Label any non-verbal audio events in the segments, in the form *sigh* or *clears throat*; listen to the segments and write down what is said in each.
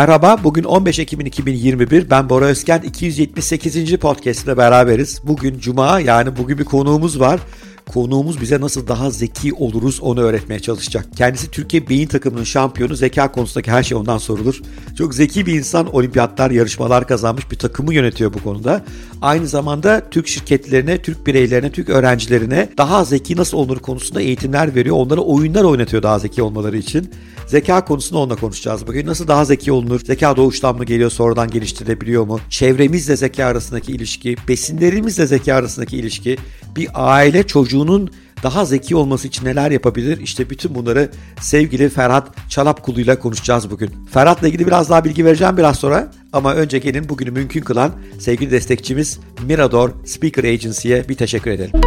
Merhaba, bugün 15 Ekim 2021. Ben Bora Özken, 278. podcast ile beraberiz. Bugün Cuma, yani bugün bir konuğumuz var. Konuğumuz bize nasıl daha zeki oluruz onu öğretmeye çalışacak. Kendisi Türkiye beyin takımının şampiyonu. Zeka konusundaki her şey ondan sorulur. Çok zeki bir insan. Olimpiyatlar, yarışmalar kazanmış bir takımı yönetiyor bu konuda. Aynı zamanda Türk şirketlerine, Türk bireylerine, Türk öğrencilerine daha zeki nasıl olunur konusunda eğitimler veriyor. Onlara oyunlar oynatıyor daha zeki olmaları için. Zeka konusunda onunla konuşacağız bugün. Nasıl daha zeki olunur? Zeka doğuştan mı geliyor, sonradan geliştirilebiliyor mu? Çevremizle zeka arasındaki ilişki, besinlerimizle zeka arasındaki ilişki, bir aile çocuğunun daha zeki olması için neler yapabilir? İşte bütün bunları sevgili Ferhat Çalapkulu ile konuşacağız bugün. Ferhat'la ilgili biraz daha bilgi vereceğim biraz sonra. Ama önce gelin bugünü mümkün kılan sevgili destekçimiz Mirador Speaker Agency'ye bir teşekkür edelim.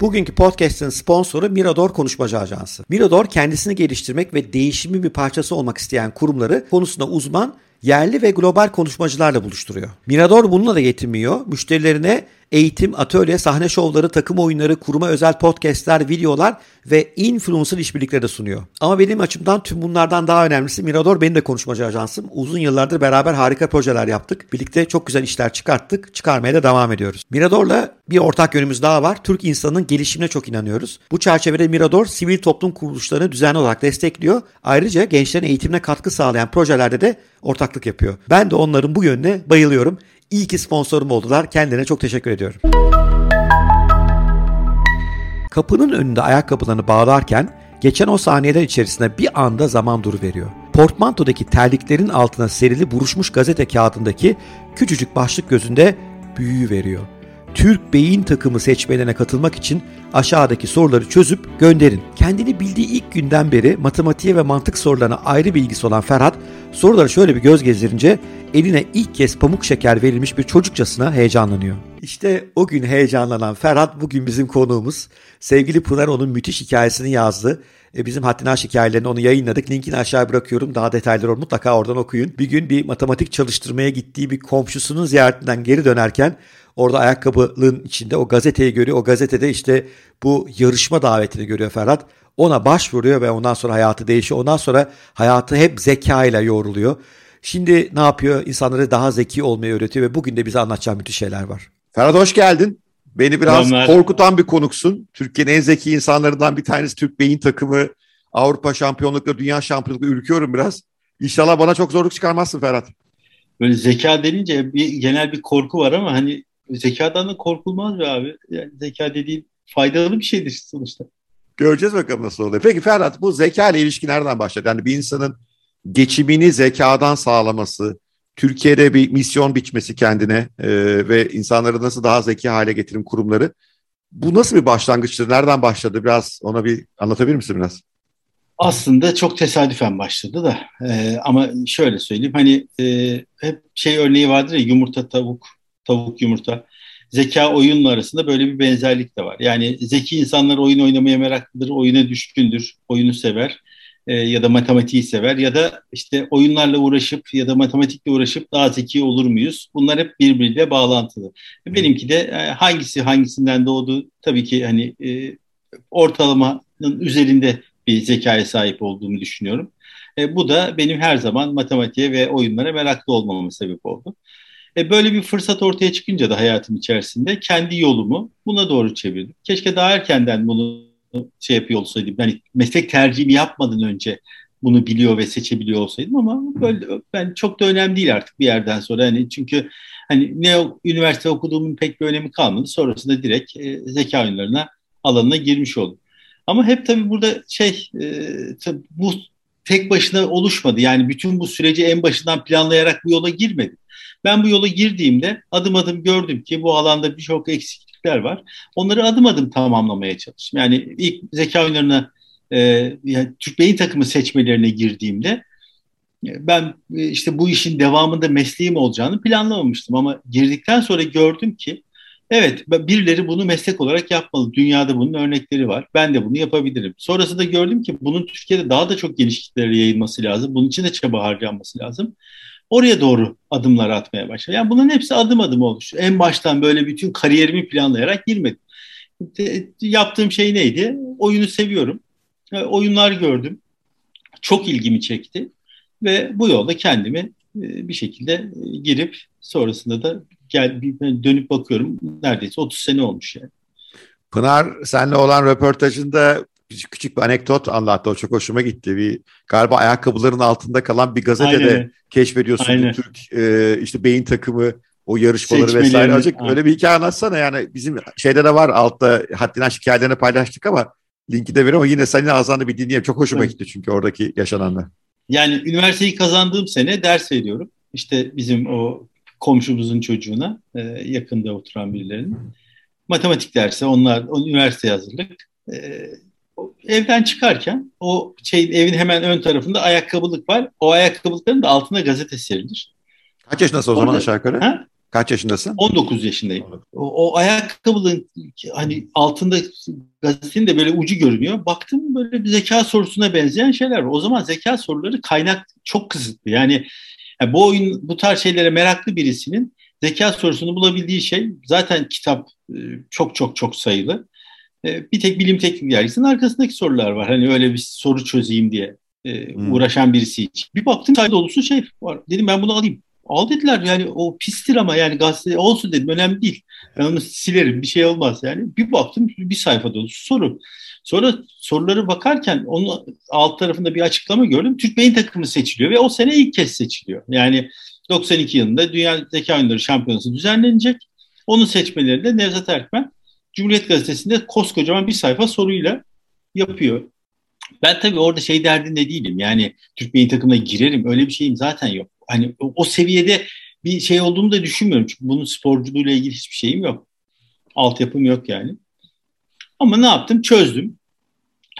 Bugünkü podcast'ın sponsoru Mirador Konuşmacı Ajansı. Mirador kendisini geliştirmek ve değişimin bir parçası olmak isteyen kurumları konusunda uzman yerli ve global konuşmacılarla buluşturuyor. Mirador bununla da yetinmiyor. Müşterilerine eğitim, atölye, sahne şovları, takım oyunları, kuruma özel podcastler, videolar ve influencer işbirlikleri de sunuyor. Ama benim açımdan tüm bunlardan daha önemlisi Mirador benim de konuşmacı ajansım. Uzun yıllardır beraber harika projeler yaptık. Birlikte çok güzel işler çıkarttık. Çıkarmaya da devam ediyoruz. Mirador'la bir ortak yönümüz daha var. Türk insanının gelişimine çok inanıyoruz. Bu çerçevede Mirador sivil toplum kuruluşlarını düzenli olarak destekliyor. Ayrıca gençlerin eğitimine katkı sağlayan projelerde de ortaklık yapıyor. Ben de onların bu yönüne bayılıyorum. İyi ki sponsorum oldular. Kendilerine çok teşekkür ediyorum. Kapının önünde ayakkabılarını bağlarken geçen o saniyeler içerisinde bir anda zaman duru veriyor. Portmantodaki terliklerin altına serili buruşmuş gazete kağıdındaki küçücük başlık gözünde büyüyü veriyor. Türk beyin takımı seçmelerine katılmak için aşağıdaki soruları çözüp gönderin. Kendini bildiği ilk günden beri matematiğe ve mantık sorularına ayrı bilgisi olan Ferhat soruları şöyle bir göz gezdirince eline ilk kez pamuk şeker verilmiş bir çocukçasına heyecanlanıyor. İşte o gün heyecanlanan Ferhat bugün bizim konuğumuz. Sevgili Pınar onun müthiş hikayesini yazdı. E, bizim Haddini Aşk hikayelerini onu yayınladık. Linkini aşağı bırakıyorum. Daha detayları mutlaka oradan okuyun. Bir gün bir matematik çalıştırmaya gittiği bir komşusunun ziyaretinden geri dönerken Orada ayakkabılığın içinde o gazeteyi görüyor. O gazetede işte bu yarışma davetini görüyor Ferhat. Ona başvuruyor ve ondan sonra hayatı değişiyor. Ondan sonra hayatı hep zeka ile yoğruluyor. Şimdi ne yapıyor? İnsanları daha zeki olmayı öğretiyor ve bugün de bize anlatacağım müthiş şeyler var. Ferhat hoş geldin. Beni biraz Ömer. korkutan bir konuksun. Türkiye'nin en zeki insanlarından bir tanesi Türk Beyin takımı. Avrupa şampiyonlukları, dünya şampiyonlukları ürküyorum biraz. İnşallah bana çok zorluk çıkarmazsın Ferhat. Böyle zeka denince bir genel bir korku var ama hani zekadan da korkulmaz be abi. Yani zeka dediğin faydalı bir şeydir sonuçta. Göreceğiz bakalım nasıl oluyor. Peki Ferhat bu zeka ile ilişki nereden başladı? Yani bir insanın geçimini zekadan sağlaması, Türkiye'de bir misyon biçmesi kendine e, ve insanları nasıl daha zeki hale getirim kurumları. Bu nasıl bir başlangıçtır? Nereden başladı? Biraz ona bir anlatabilir misin biraz? Aslında çok tesadüfen başladı da e, ama şöyle söyleyeyim hani e, hep şey örneği vardır ya yumurta tavuk tavuk yumurta zeka oyunla arasında böyle bir benzerlik de var. Yani zeki insanlar oyun oynamaya meraklıdır, oyuna düşkündür, oyunu sever e, ya da matematiği sever ya da işte oyunlarla uğraşıp ya da matematikle uğraşıp daha zeki olur muyuz? Bunlar hep birbiriyle bağlantılı. Benimki de e, hangisi hangisinden doğdu tabii ki hani e, ortalamanın üzerinde bir zekaya sahip olduğumu düşünüyorum. E, bu da benim her zaman matematiğe ve oyunlara meraklı olmama sebep oldu. E böyle bir fırsat ortaya çıkınca da hayatım içerisinde kendi yolumu buna doğru çevirdim. Keşke daha erkenden bunu şey yapıyor olsaydım. Yani meslek tercihini yapmadan önce bunu biliyor ve seçebiliyor olsaydım ama böyle ben çok da önemli değil artık bir yerden sonra. Yani çünkü hani ne üniversite okuduğumun pek bir önemi kalmadı. Sonrasında direkt e, zeka oyunlarına alanına girmiş oldum. Ama hep tabii burada şey e, tabii bu tek başına oluşmadı. Yani bütün bu süreci en başından planlayarak bu yola girmedim. Ben bu yola girdiğimde adım adım gördüm ki bu alanda birçok eksiklikler var. Onları adım adım tamamlamaya çalıştım. Yani ilk zeka oyunlarına e, yani Türk Beyin takımı seçmelerine girdiğimde e, ben e, işte bu işin devamında mesleğim olacağını planlamamıştım ama girdikten sonra gördüm ki evet birileri bunu meslek olarak yapmalı. Dünyada bunun örnekleri var. Ben de bunu yapabilirim. Sonrasında gördüm ki bunun Türkiye'de daha da çok geniş kitlere yayılması lazım. Bunun için de çaba harcanması lazım oraya doğru adımlar atmaya başladı. Yani bunların hepsi adım adım olmuş. En baştan böyle bütün kariyerimi planlayarak girmedim. De, yaptığım şey neydi? Oyunu seviyorum. E, oyunlar gördüm. çok ilgimi çekti ve bu yolda kendimi e, bir şekilde e, girip sonrasında da gel dönüp bakıyorum neredeyse 30 sene olmuş yani. Pınar senle olan röportajında küçük, bir anekdot anlattı. O çok hoşuma gitti. Bir galiba ayakkabıların altında kalan bir gazetede Aynen. keşfediyorsun Aynen. Türk e, işte beyin takımı o yarışmaları vesaire. Azıcık öyle bir hikaye anlatsana yani bizim şeyde de var altta haddinden hikayelerini paylaştık ama linki de veriyorum ama yine senin ağzından bir dinleyelim. Çok hoşuma evet. gitti çünkü oradaki yaşananlar. Yani üniversiteyi kazandığım sene ders veriyorum. İşte bizim o komşumuzun çocuğuna e, yakında oturan birilerinin. Matematik dersi, onlar o üniversiteye hazırlık. E, evden çıkarken o şey evin hemen ön tarafında ayakkabılık var. O ayakkabılıkların da altına gazete serilir. Kaç yaşındasın o Orada, zaman aşağı yukarı? Ha? Kaç yaşındasın? 19 yaşındayım. O, o ayakkabılığın hani altında gazetenin de böyle ucu görünüyor. Baktım böyle bir zeka sorusuna benzeyen şeyler var. O zaman zeka soruları kaynak çok kısıtlı. Yani, yani bu oyun bu tarz şeylere meraklı birisinin zeka sorusunu bulabildiği şey zaten kitap e, çok çok çok sayılı. E, bir tek bilim teknik dergisinin arkasındaki sorular var. Hani öyle bir soru çözeyim diye e, hmm. uğraşan birisi için. Bir baktım sayı dolusu şey var. Dedim ben bunu alayım. Al dediler yani o pistir ama yani gazete olsun dedim önemli değil. Ben onu silerim bir şey olmaz yani. Bir baktım bir sayfa dolusu soru. Sonra soruları bakarken onun alt tarafında bir açıklama gördüm. Türk Beyin takımı seçiliyor ve o sene ilk kez seçiliyor. Yani 92 yılında Dünya Zeka Oyunları Şampiyonası düzenlenecek. Onun seçmelerinde Nevzat Erkmen Cumhuriyet Gazetesi'nde koskocaman bir sayfa soruyla yapıyor. Ben tabii orada şey derdinde değilim. Yani Türk Beyin takımına girerim. Öyle bir şeyim zaten yok. Hani o, o seviyede bir şey olduğumu da düşünmüyorum. Çünkü bunun sporculuğuyla ilgili hiçbir şeyim yok. Altyapım yok yani. Ama ne yaptım? Çözdüm.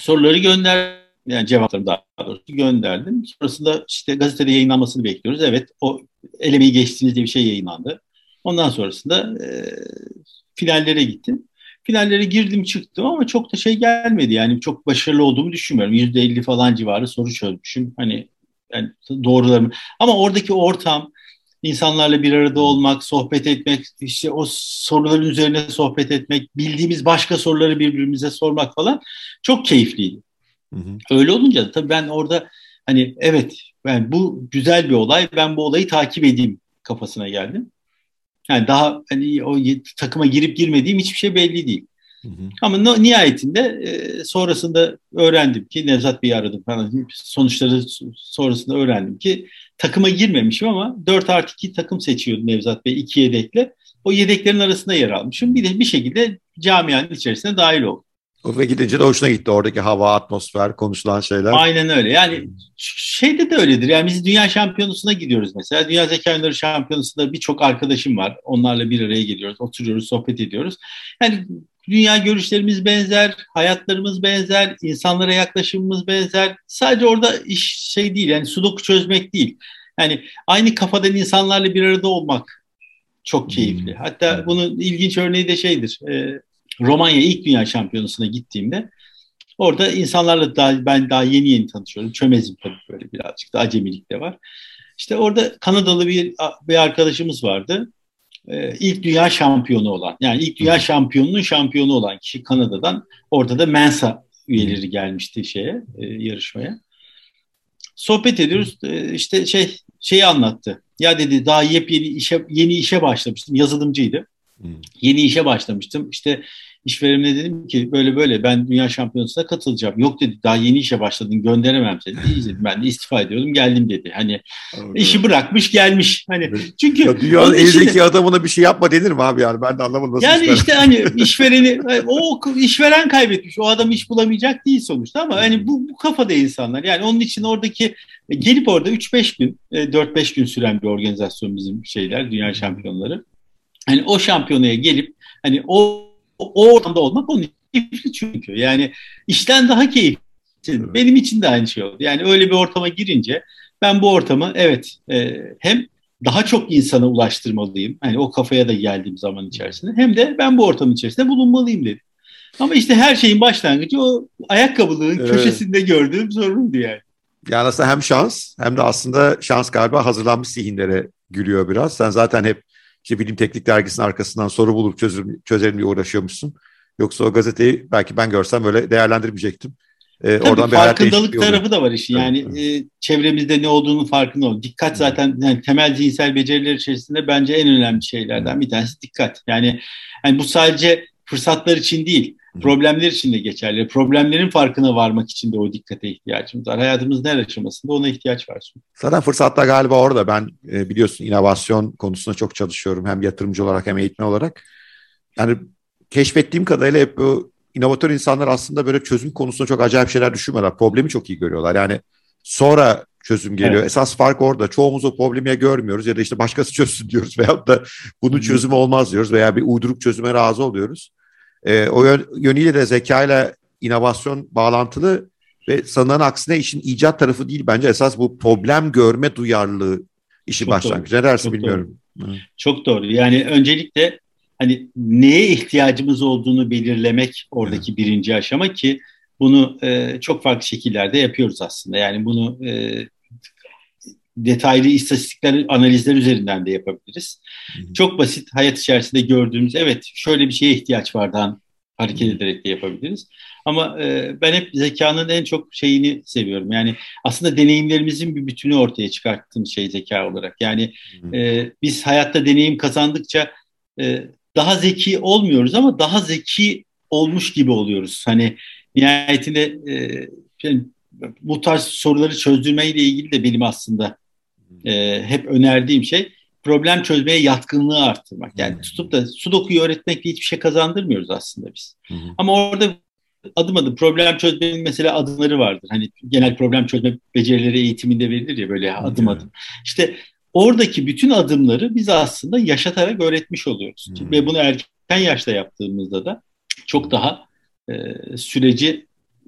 Soruları gönder yani cevaplarımı daha doğrusu gönderdim. Sonrasında işte gazetede yayınlanmasını bekliyoruz. Evet o elemeyi geçtiğiniz diye bir şey yayınlandı. Ondan sonrasında e, finallere gittim. Finallere girdim çıktım ama çok da şey gelmedi. Yani çok başarılı olduğumu düşünmüyorum. %50 falan civarı soru çözmüşüm. Hani yani doğrularım. Ama oradaki ortam, insanlarla bir arada olmak, sohbet etmek, işte o soruların üzerine sohbet etmek, bildiğimiz başka soruları birbirimize sormak falan çok keyifliydi. Hı hı. Öyle olunca da tabii ben orada hani evet ben bu güzel bir olay, ben bu olayı takip edeyim kafasına geldim. Yani daha hani o takıma girip girmediğim hiçbir şey belli değil. Hı hı. Ama no, nihayetinde e, sonrasında öğrendim ki Nevzat Bey'i aradım falan. Sonuçları sonrasında öğrendim ki takıma girmemişim ama 4 artı 2 takım seçiyordu Nevzat Bey iki yedekle. O yedeklerin arasında yer almışım. Bir de bir şekilde camianın içerisine dahil oldum. Ve gidince de hoşuna gitti oradaki hava, atmosfer, konuşulan şeyler. Aynen öyle. Yani şeyde de öyledir. Yani biz dünya şampiyonasına gidiyoruz mesela. Dünya zeka oyunları şampiyonasında birçok arkadaşım var. Onlarla bir araya geliyoruz, oturuyoruz, sohbet ediyoruz. Yani dünya görüşlerimiz benzer, hayatlarımız benzer, insanlara yaklaşımımız benzer. Sadece orada iş şey değil yani sudoku çözmek değil. Yani aynı kafadan insanlarla bir arada olmak çok keyifli. Hmm. Hatta bunun ilginç örneği de şeydir. E, Romanya ilk dünya şampiyonasına gittiğimde orada insanlarla daha, ben daha yeni yeni tanışıyorum. Çömezim tabii böyle birazcık da acemilik de var. İşte orada Kanadalı bir, bir arkadaşımız vardı. Ee, ilk dünya şampiyonu olan yani ilk dünya şampiyonunun şampiyonu olan kişi Kanada'dan orada da Mensa üyeleri gelmişti şeye e, yarışmaya. Sohbet ediyoruz e, işte şey şeyi anlattı. Ya dedi daha yepyeni işe yeni işe başlamıştım yazılımcıydı. Hmm. Yeni işe başlamıştım. İşte işverenime dedim ki böyle böyle ben dünya şampiyonasına katılacağım. Yok dedi daha yeni işe başladın gönderemem seni. İyi dedim ben de istifa ediyordum geldim dedi. Hani evet. işi bırakmış gelmiş. Hani çünkü ya dünyanın eldeki içinde... adamına bir şey yapma denir mi abi yani ben de anlamadım nasıl Yani işte hani *laughs* işvereni o işveren kaybetmiş. O adam iş bulamayacak değil sonuçta ama hani bu, bu kafada insanlar. Yani onun için oradaki gelip orada 3-5 gün 4-5 e, gün süren bir organizasyon bizim şeyler dünya şampiyonları. Hani o şampiyonaya gelip hani o o ortamda olmak onun keyifli çünkü. Yani işten daha keyifli. Benim için de aynı şey oldu. Yani öyle bir ortama girince ben bu ortamı evet e, hem daha çok insana ulaştırmalıyım. Hani o kafaya da geldiğim zaman içerisinde. Hem de ben bu ortamın içerisinde bulunmalıyım dedim. Ama işte her şeyin başlangıcı o ayakkabılığın evet. köşesinde gördüğüm sorundu yani. Yani aslında hem şans hem de aslında şans galiba hazırlanmış zihinlere gülüyor biraz. Sen zaten hep işte bilim teknik dergisinin arkasından soru bulup çözüm, çözelim diye uğraşıyormuşsun. Yoksa o gazeteyi belki ben görsem böyle değerlendirmeyecektim. E, Tabii oradan farkındalık tarafı da var işin. Yani e, çevremizde ne olduğunun farkında ol. Dikkat zaten yani temel zihinsel beceriler içerisinde bence en önemli şeylerden bir tanesi dikkat. Yani, yani bu sadece fırsatlar için değil, problemler için de geçerli. Problemlerin farkına varmak için de o dikkate ihtiyacımız var. Hayatımızın her aşamasında ona ihtiyaç var. Zaten fırsatlar galiba orada. Ben e, biliyorsun inovasyon konusunda çok çalışıyorum. Hem yatırımcı olarak hem eğitmen olarak. Yani keşfettiğim kadarıyla hep bu inovatör insanlar aslında böyle çözüm konusunda çok acayip şeyler düşünmüyorlar. Problemi çok iyi görüyorlar. Yani sonra çözüm geliyor. Evet. Esas fark orada. Çoğumuz o problemi ya görmüyoruz ya da işte başkası *laughs* çözsün diyoruz veyahut da bunun çözümü olmaz diyoruz veya bir uyduruk çözüme razı oluyoruz. E, o yönüyle de zeka ile inovasyon bağlantılı ve sanılan aksine işin icat tarafı değil bence esas bu problem görme duyarlılığı işi Çok başlangıcı. Ne dersin bilmiyorum. Doğru. Çok doğru. Yani öncelikle hani neye ihtiyacımız olduğunu belirlemek oradaki evet. birinci aşama ki bunu e, çok farklı şekillerde yapıyoruz aslında. Yani bunu e, detaylı istatistikler, analizler üzerinden de yapabiliriz. Hı Çok basit hayat içerisinde gördüğümüz, evet şöyle bir şeye ihtiyaç vardan hareket ederek de yapabiliriz. Ama e, ben hep zekanın en çok şeyini seviyorum. Yani aslında deneyimlerimizin bir bütünü ortaya çıkarttığımız şey zeka olarak. Yani e, biz hayatta deneyim kazandıkça e, daha zeki olmuyoruz ama daha zeki olmuş gibi oluyoruz. Hani nihayetinde e, yani bu tarz soruları çözdürmeyle ilgili de benim aslında e, hep önerdiğim şey problem çözmeye yatkınlığı arttırmak. Yani hmm. tutup da sudokuyu öğretmekle hiçbir şey kazandırmıyoruz aslında biz. Hmm. Ama orada adım adım problem çözmenin mesela adımları vardır. Hani genel problem çözme becerileri eğitiminde verilir ya böyle adım hmm. adım. İşte oradaki bütün adımları biz aslında yaşatarak öğretmiş oluyoruz. Hmm. Ve bunu erken yaşta yaptığımızda da çok daha e, süreci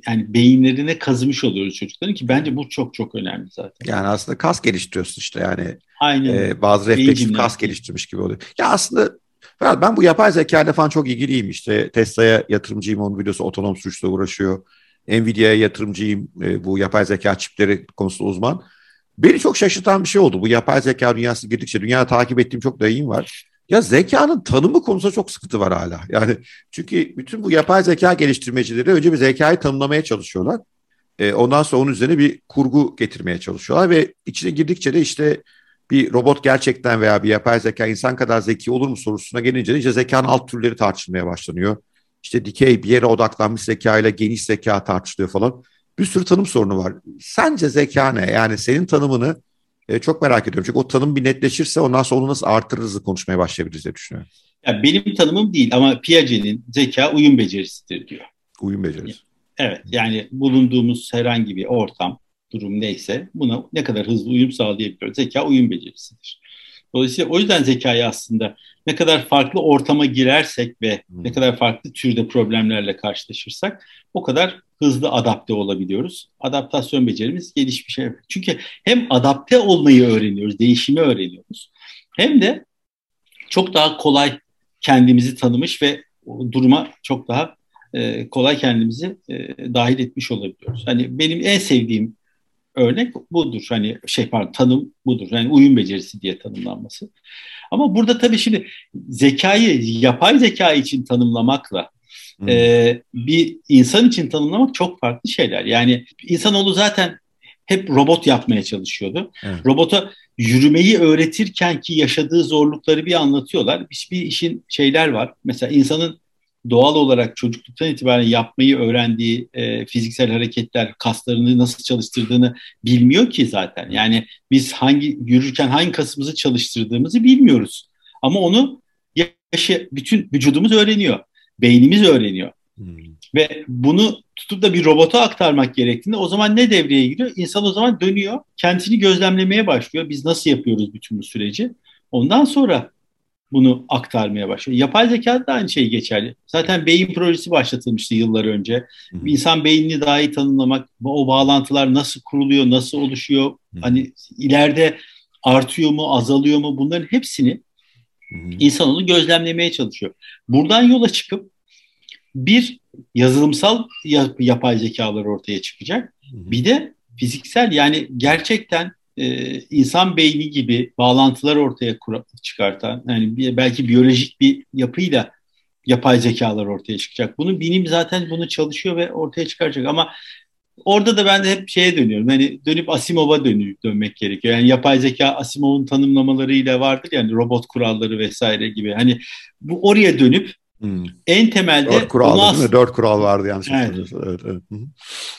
yani beyinlerine kazımış oluyoruz çocukların ki bence bu çok çok önemli zaten. Yani aslında kas geliştiriyorsun işte yani. Aynen. E, bazı refleksif kas geliştirmiş gibi oluyor. Ya aslında ben bu yapay zeka ile falan çok ilgiliyim işte. Tesla'ya yatırımcıyım onun biliyorsun otonom sürüşle uğraşıyor. Nvidia'ya yatırımcıyım e, bu yapay zeka çipleri konusunda uzman. Beni çok şaşırtan bir şey oldu. Bu yapay zeka dünyası girdikçe dünyada takip ettiğim çok dayım var. Ya zekanın tanımı konusunda çok sıkıntı var hala. Yani çünkü bütün bu yapay zeka geliştirmecileri önce bir zekayı tanımlamaya çalışıyorlar. E, ondan sonra onun üzerine bir kurgu getirmeye çalışıyorlar ve içine girdikçe de işte bir robot gerçekten veya bir yapay zeka insan kadar zeki olur mu sorusuna gelince de işte zekanın alt türleri tartışılmaya başlanıyor. İşte dikey bir yere odaklanmış zeka ile geniş zeka tartışılıyor falan. Bir sürü tanım sorunu var. Sence zeka ne? Yani senin tanımını e, çok merak ediyorum. Çünkü o tanım bir netleşirse ondan sonra onu nasıl artırırız konuşmaya başlayabiliriz diye düşünüyorum. Ya benim tanımım değil ama Piaget'in zeka uyum becerisidir diyor. Uyum becerisi. Evet yani bulunduğumuz herhangi bir ortam, durum neyse buna ne kadar hızlı uyum sağlayabiliyoruz. Zeka uyum becerisidir. Dolayısıyla o yüzden zekayı aslında ne kadar farklı ortama girersek ve hmm. ne kadar farklı türde problemlerle karşılaşırsak o kadar hızlı adapte olabiliyoruz. Adaptasyon becerimiz gelişmiş. Çünkü hem adapte olmayı öğreniyoruz, değişimi öğreniyoruz. Hem de çok daha kolay kendimizi tanımış ve duruma çok daha e, kolay kendimizi e, dahil etmiş olabiliyoruz. Hani benim en sevdiğim örnek budur. Hani şey pardon tanım budur. Yani uyum becerisi diye tanımlanması. Ama burada tabii şimdi zekayı yapay zeka için tanımlamakla hmm. e, bir insan için tanımlamak çok farklı şeyler. Yani insanoğlu zaten hep robot yapmaya çalışıyordu. Evet. Robota yürümeyi öğretirken ki yaşadığı zorlukları bir anlatıyorlar. Hiçbir işin şeyler var. Mesela insanın doğal olarak çocukluktan itibaren yapmayı öğrendiği e, fiziksel hareketler, kaslarını nasıl çalıştırdığını bilmiyor ki zaten. Yani biz hangi yürürken hangi kasımızı çalıştırdığımızı bilmiyoruz. Ama onu yaşı bütün vücudumuz öğreniyor. Beynimiz öğreniyor. Hmm. Ve bunu tutup da bir robota aktarmak gerektiğinde o zaman ne devreye giriyor? İnsan o zaman dönüyor, kendisini gözlemlemeye başlıyor. Biz nasıl yapıyoruz bütün bu süreci? Ondan sonra bunu aktarmaya başlıyor. Yapay zeka da aynı şey geçerli. Zaten beyin projesi başlatılmıştı yıllar önce. Hı hı. İnsan beynini daha iyi tanımlamak, o bağlantılar nasıl kuruluyor, nasıl oluşuyor, hı. hani ileride artıyor mu, azalıyor mu bunların hepsini hı hı. insan onu gözlemlemeye çalışıyor. Buradan yola çıkıp bir yazılımsal yapay zekalar ortaya çıkacak. Bir de fiziksel yani gerçekten e, insan beyni gibi bağlantılar ortaya çıkartan, yani belki biyolojik bir yapıyla yapay zekalar ortaya çıkacak. Bunun bilim zaten bunu çalışıyor ve ortaya çıkaracak ama orada da ben de hep şeye dönüyorum. Hani dönüp Asimov'a dönüp dönmek gerekiyor. Yani yapay zeka Asimov'un tanımlamalarıyla vardır yani robot kuralları vesaire gibi. Hani bu oraya dönüp Hmm. En temelde dört kural değil mi? Dört kural vardı yanlış evet. evet, evet.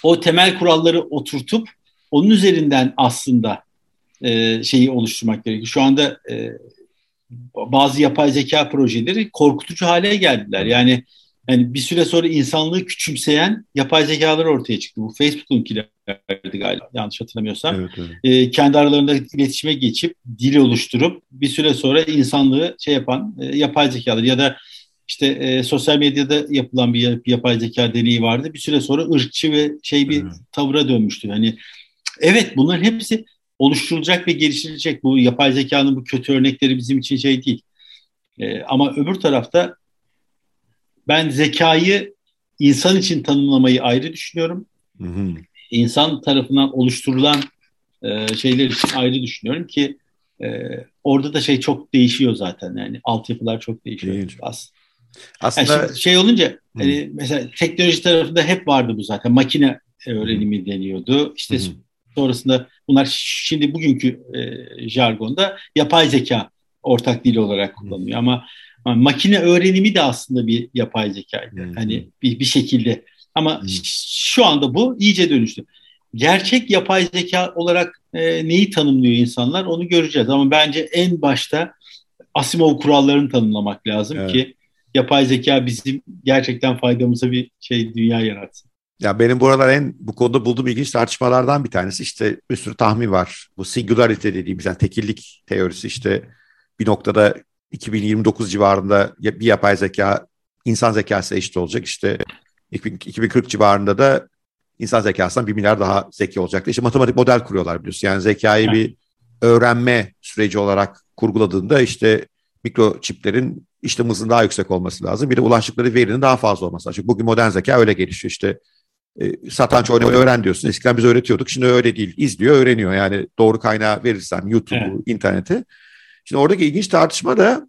O temel kuralları oturtup onun üzerinden aslında e, şeyi oluşturmak gerekiyor. Şu anda e, bazı yapay zeka projeleri korkutucu hale geldiler. Yani yani bir süre sonra insanlığı küçümseyen yapay zekalar ortaya çıktı. Bu Facebook'unkilerdi galiba yanlış hatırlamıyorsam. Evet, evet. E, kendi aralarında iletişime geçip dil oluşturup bir süre sonra insanlığı şey yapan e, yapay zekalar ya da işte e, sosyal medyada yapılan bir, yapay zeka deneyi vardı. Bir süre sonra ırkçı ve şey bir evet. tavıra dönmüştü. Hani evet bunların hepsi oluşturulacak ve geliştirilecek. Bu yapay zekanın bu kötü örnekleri bizim için şey değil. E, ama öbür tarafta ben zekayı insan için tanımlamayı ayrı düşünüyorum. Hı hı. İnsan tarafından oluşturulan e, şeyler için ayrı düşünüyorum ki e, orada da şey çok değişiyor zaten yani altyapılar çok değişiyor Değil. aslında. Aslında yani şey olunca hani mesela teknoloji tarafında hep vardı bu zaten makine öğrenimi deniyordu. İşte hı. sonrasında bunlar şimdi bugünkü e, jargonda yapay zeka ortak dil olarak kullanılıyor ama yani makine öğrenimi de aslında bir yapay zekaydı. Hmm. Hani bir, bir şekilde. Ama hmm. şu anda bu iyice dönüştü. Gerçek yapay zeka olarak e, neyi tanımlıyor insanlar onu göreceğiz. Ama bence en başta Asimov kurallarını tanımlamak lazım evet. ki yapay zeka bizim gerçekten faydamıza bir şey dünya yaratsın. Ya benim buralar en bu konuda bulduğum ilginç tartışmalardan bir tanesi işte bir sürü tahmin var. Bu singularity dediğimiz yani tekillik teorisi işte bir noktada 2029 civarında bir yapay zeka insan zekası eşit olacak. İşte 2040 civarında da insan zekasından bir milyar daha zeki olacak. İşte matematik model kuruyorlar biliyorsun. Yani zekayı bir öğrenme süreci olarak kurguladığında işte mikroçiplerin işlem hızının daha yüksek olması lazım. Bir de ulaştıkları verinin daha fazla olması lazım. Çünkü bugün modern zeka öyle gelişiyor. İşte e, satranç oynamayı öğren diyorsun. Eskiden biz öğretiyorduk. Şimdi öyle değil. İzliyor, öğreniyor. Yani doğru kaynağı verirsen YouTube'u, evet. interneti. Şimdi oradaki ilginç tartışma da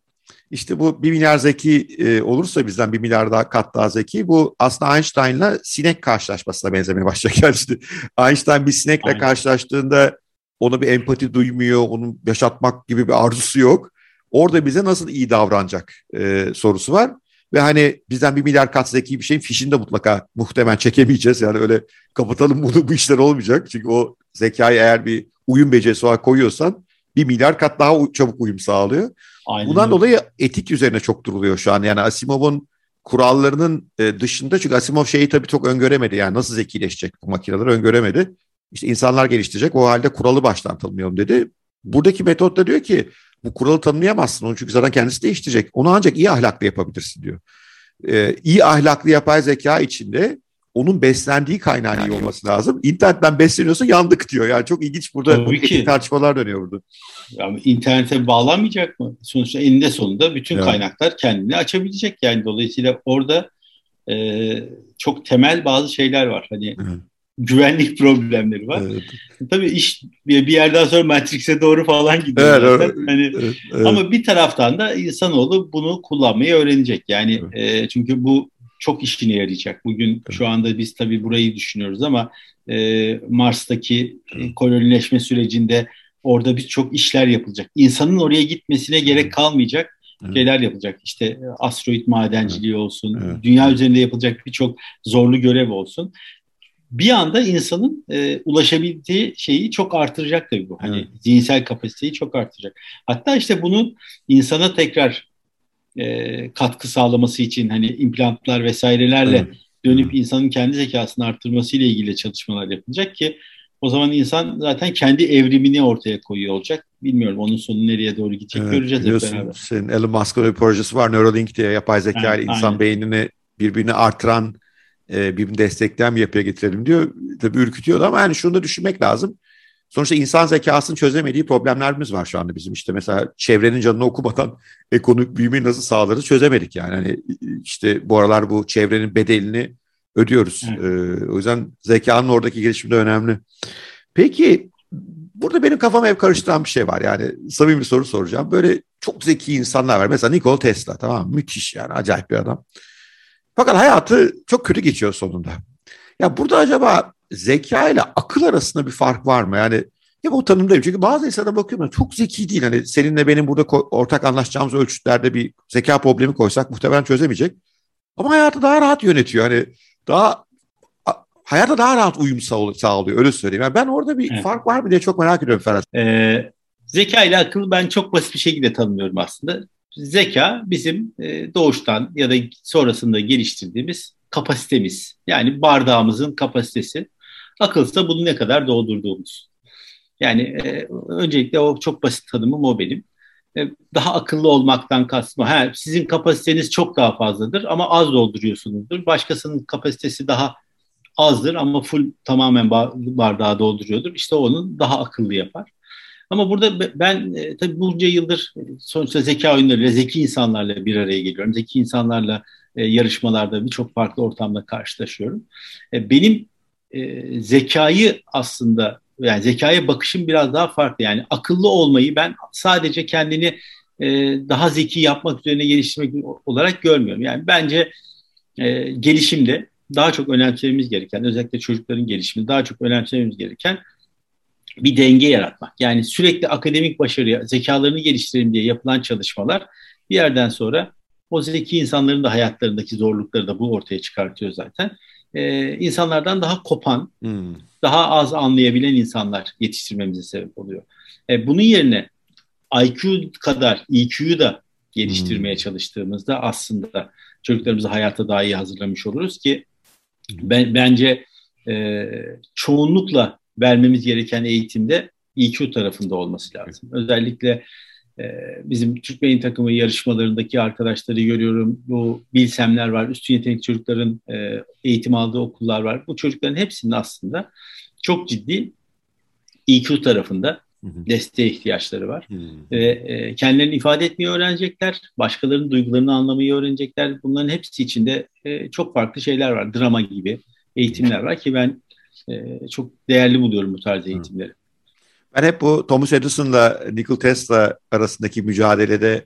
işte bu bir milyar zeki e, olursa bizden bir milyar daha kat daha zeki bu aslında Einstein'la sinek karşılaşmasına benzemeye başlayacak. *laughs* Yani işte Einstein bir sinekle Aynen. karşılaştığında ona bir empati duymuyor, onun yaşatmak gibi bir arzusu yok. Orada bize nasıl iyi davranacak e, sorusu var. Ve hani bizden bir milyar kat zeki bir şeyin fişini de mutlaka muhtemelen çekemeyeceğiz. Yani öyle kapatalım bunu bu işler olmayacak. Çünkü o zekayı eğer bir uyum becerisi olarak koyuyorsan bir milyar kat daha çabuk uyum sağlıyor. Aynen. Bundan dolayı etik üzerine çok duruluyor şu an. Yani Asimov'un kurallarının e, dışında çünkü Asimov şeyi tabii çok öngöremedi. Yani nasıl zekileşecek bu makineler öngöremedi. İşte insanlar geliştirecek o halde kuralı baştan tanımlayalım dedi. Buradaki metot da diyor ki bu kuralı tanımlayamazsın onu çünkü zaten kendisi değiştirecek. Onu ancak iyi ahlaklı yapabilirsin diyor. Ee, iyi ahlaklı yapay zeka içinde onun beslendiği kaynağın yani iyi olması lazım. İnternetten besleniyorsa yandık diyor. Yani çok ilginç burada Tabii ki. tartışmalar dönüyor burada. Yani internete bağlanmayacak mı? Sonuçta eninde sonunda bütün evet. kaynaklar kendini açabilecek. Yani dolayısıyla orada e, çok temel bazı şeyler var. Hani evet güvenlik *laughs* problemleri var. Evet. Tabii iş bir yerden sonra Matrix'e doğru falan gidiyor evet, zaten. Hani evet, evet. ama bir taraftan da insanoğlu bunu kullanmayı öğrenecek. Yani evet. e, çünkü bu çok işine yarayacak. Bugün evet. şu anda biz tabii burayı düşünüyoruz ama e, Mars'taki evet. kolonileşme sürecinde orada birçok işler yapılacak. İnsanın oraya gitmesine gerek kalmayacak evet. şeyler yapılacak. İşte asteroid madenciliği evet. olsun, evet. dünya üzerinde yapılacak birçok zorlu görev olsun bir anda insanın e, ulaşabildiği şeyi çok artıracak tabii bu. Hani evet. zihinsel kapasiteyi çok artıracak. Hatta işte bunu insana tekrar e, katkı sağlaması için hani implantlar vesairelerle evet. dönüp insanın kendi zekasını arttırması ile ilgili çalışmalar yapılacak ki o zaman insan zaten kendi evrimini ortaya koyuyor olacak. Bilmiyorum onun sonu nereye doğru gidecek evet, göreceğiz hep beraber. Senin Elon Musk'ın bir projesi var Neuralink diye yapay zeka ile insan aynen. beynini birbirine artıran e, birbirini destekleyen bir yapıya getirelim diyor. Tabii ürkütüyor ama yani şunu da düşünmek lazım. Sonuçta insan zekasının çözemediği problemlerimiz var şu anda bizim. işte mesela çevrenin canını okumadan *laughs* ekonomik büyümeyi nasıl sağlarız çözemedik yani. Hani işte bu aralar bu çevrenin bedelini ödüyoruz. Evet. Ee, o yüzden zekanın oradaki gelişimi de önemli. Peki burada benim kafam hep karıştıran bir şey var. Yani samimi bir soru soracağım. Böyle çok zeki insanlar var. Mesela Nikola Tesla tamam Müthiş yani acayip bir adam. Fakat hayatı çok kötü geçiyor sonunda. Ya burada acaba zeka ile akıl arasında bir fark var mı? Yani hep o tanımdayım. Çünkü bazı insana bakıyorum çok zeki değil. Hani seninle benim burada ortak anlaşacağımız ölçütlerde bir zeka problemi koysak muhtemelen çözemeyecek. Ama hayatı daha rahat yönetiyor. Hani daha hayata daha rahat uyum sağlıyor öyle söyleyeyim. Yani ben orada bir evet. fark var mı diye çok merak ediyorum Ferhat. Ee, zeka ile akıl ben çok basit bir şekilde tanımlıyorum aslında. Zeka bizim e, doğuştan ya da sonrasında geliştirdiğimiz kapasitemiz. Yani bardağımızın kapasitesi. Akılsa bunu ne kadar doldurduğumuz. Yani e, öncelikle o çok basit tanımım o benim. E, daha akıllı olmaktan kastım. Ha, sizin kapasiteniz çok daha fazladır ama az dolduruyorsunuzdur. Başkasının kapasitesi daha azdır ama full tamamen bardağı dolduruyordur. İşte onun daha akıllı yapar. Ama burada ben e, tabii bunca yıldır sonuçta zeka oyunlarıyla, zeki insanlarla bir araya geliyorum. Zeki insanlarla e, yarışmalarda birçok farklı ortamda karşılaşıyorum. E, benim e, zekayı aslında yani zekaya bakışım biraz daha farklı. Yani akıllı olmayı ben sadece kendini e, daha zeki yapmak üzerine geliştirmek olarak görmüyorum. Yani bence e, gelişimde daha çok önemsememiz gereken, özellikle çocukların gelişimini daha çok önemsememiz gereken bir denge yaratmak. Yani sürekli akademik başarıya, zekalarını geliştirelim diye yapılan çalışmalar bir yerden sonra o zeki insanların da hayatlarındaki zorlukları da bu ortaya çıkartıyor zaten. Ee, insanlardan daha kopan, hmm. daha az anlayabilen insanlar yetiştirmemize sebep oluyor. Ee, bunun yerine IQ kadar EQ'yu da geliştirmeye hmm. çalıştığımızda aslında çocuklarımızı hayata daha iyi hazırlamış oluruz ki ben, bence e, çoğunlukla vermemiz gereken eğitimde EQ tarafında olması lazım. Özellikle e, bizim Türk Beyin takımı yarışmalarındaki arkadaşları görüyorum. Bu bilsemler var, üstün yetenekli çocukların e, eğitim aldığı okullar var. Bu çocukların hepsinin aslında çok ciddi EQ tarafında desteğe ihtiyaçları var. Ve e, kendilerini ifade etmeyi öğrenecekler, başkalarının duygularını anlamayı öğrenecekler. Bunların hepsi içinde e, çok farklı şeyler var. Drama gibi eğitimler var ki ben e, çok değerli buluyorum bu tarz eğitimleri. Ben hep bu Thomas Edison'la Nikola Tesla arasındaki mücadelede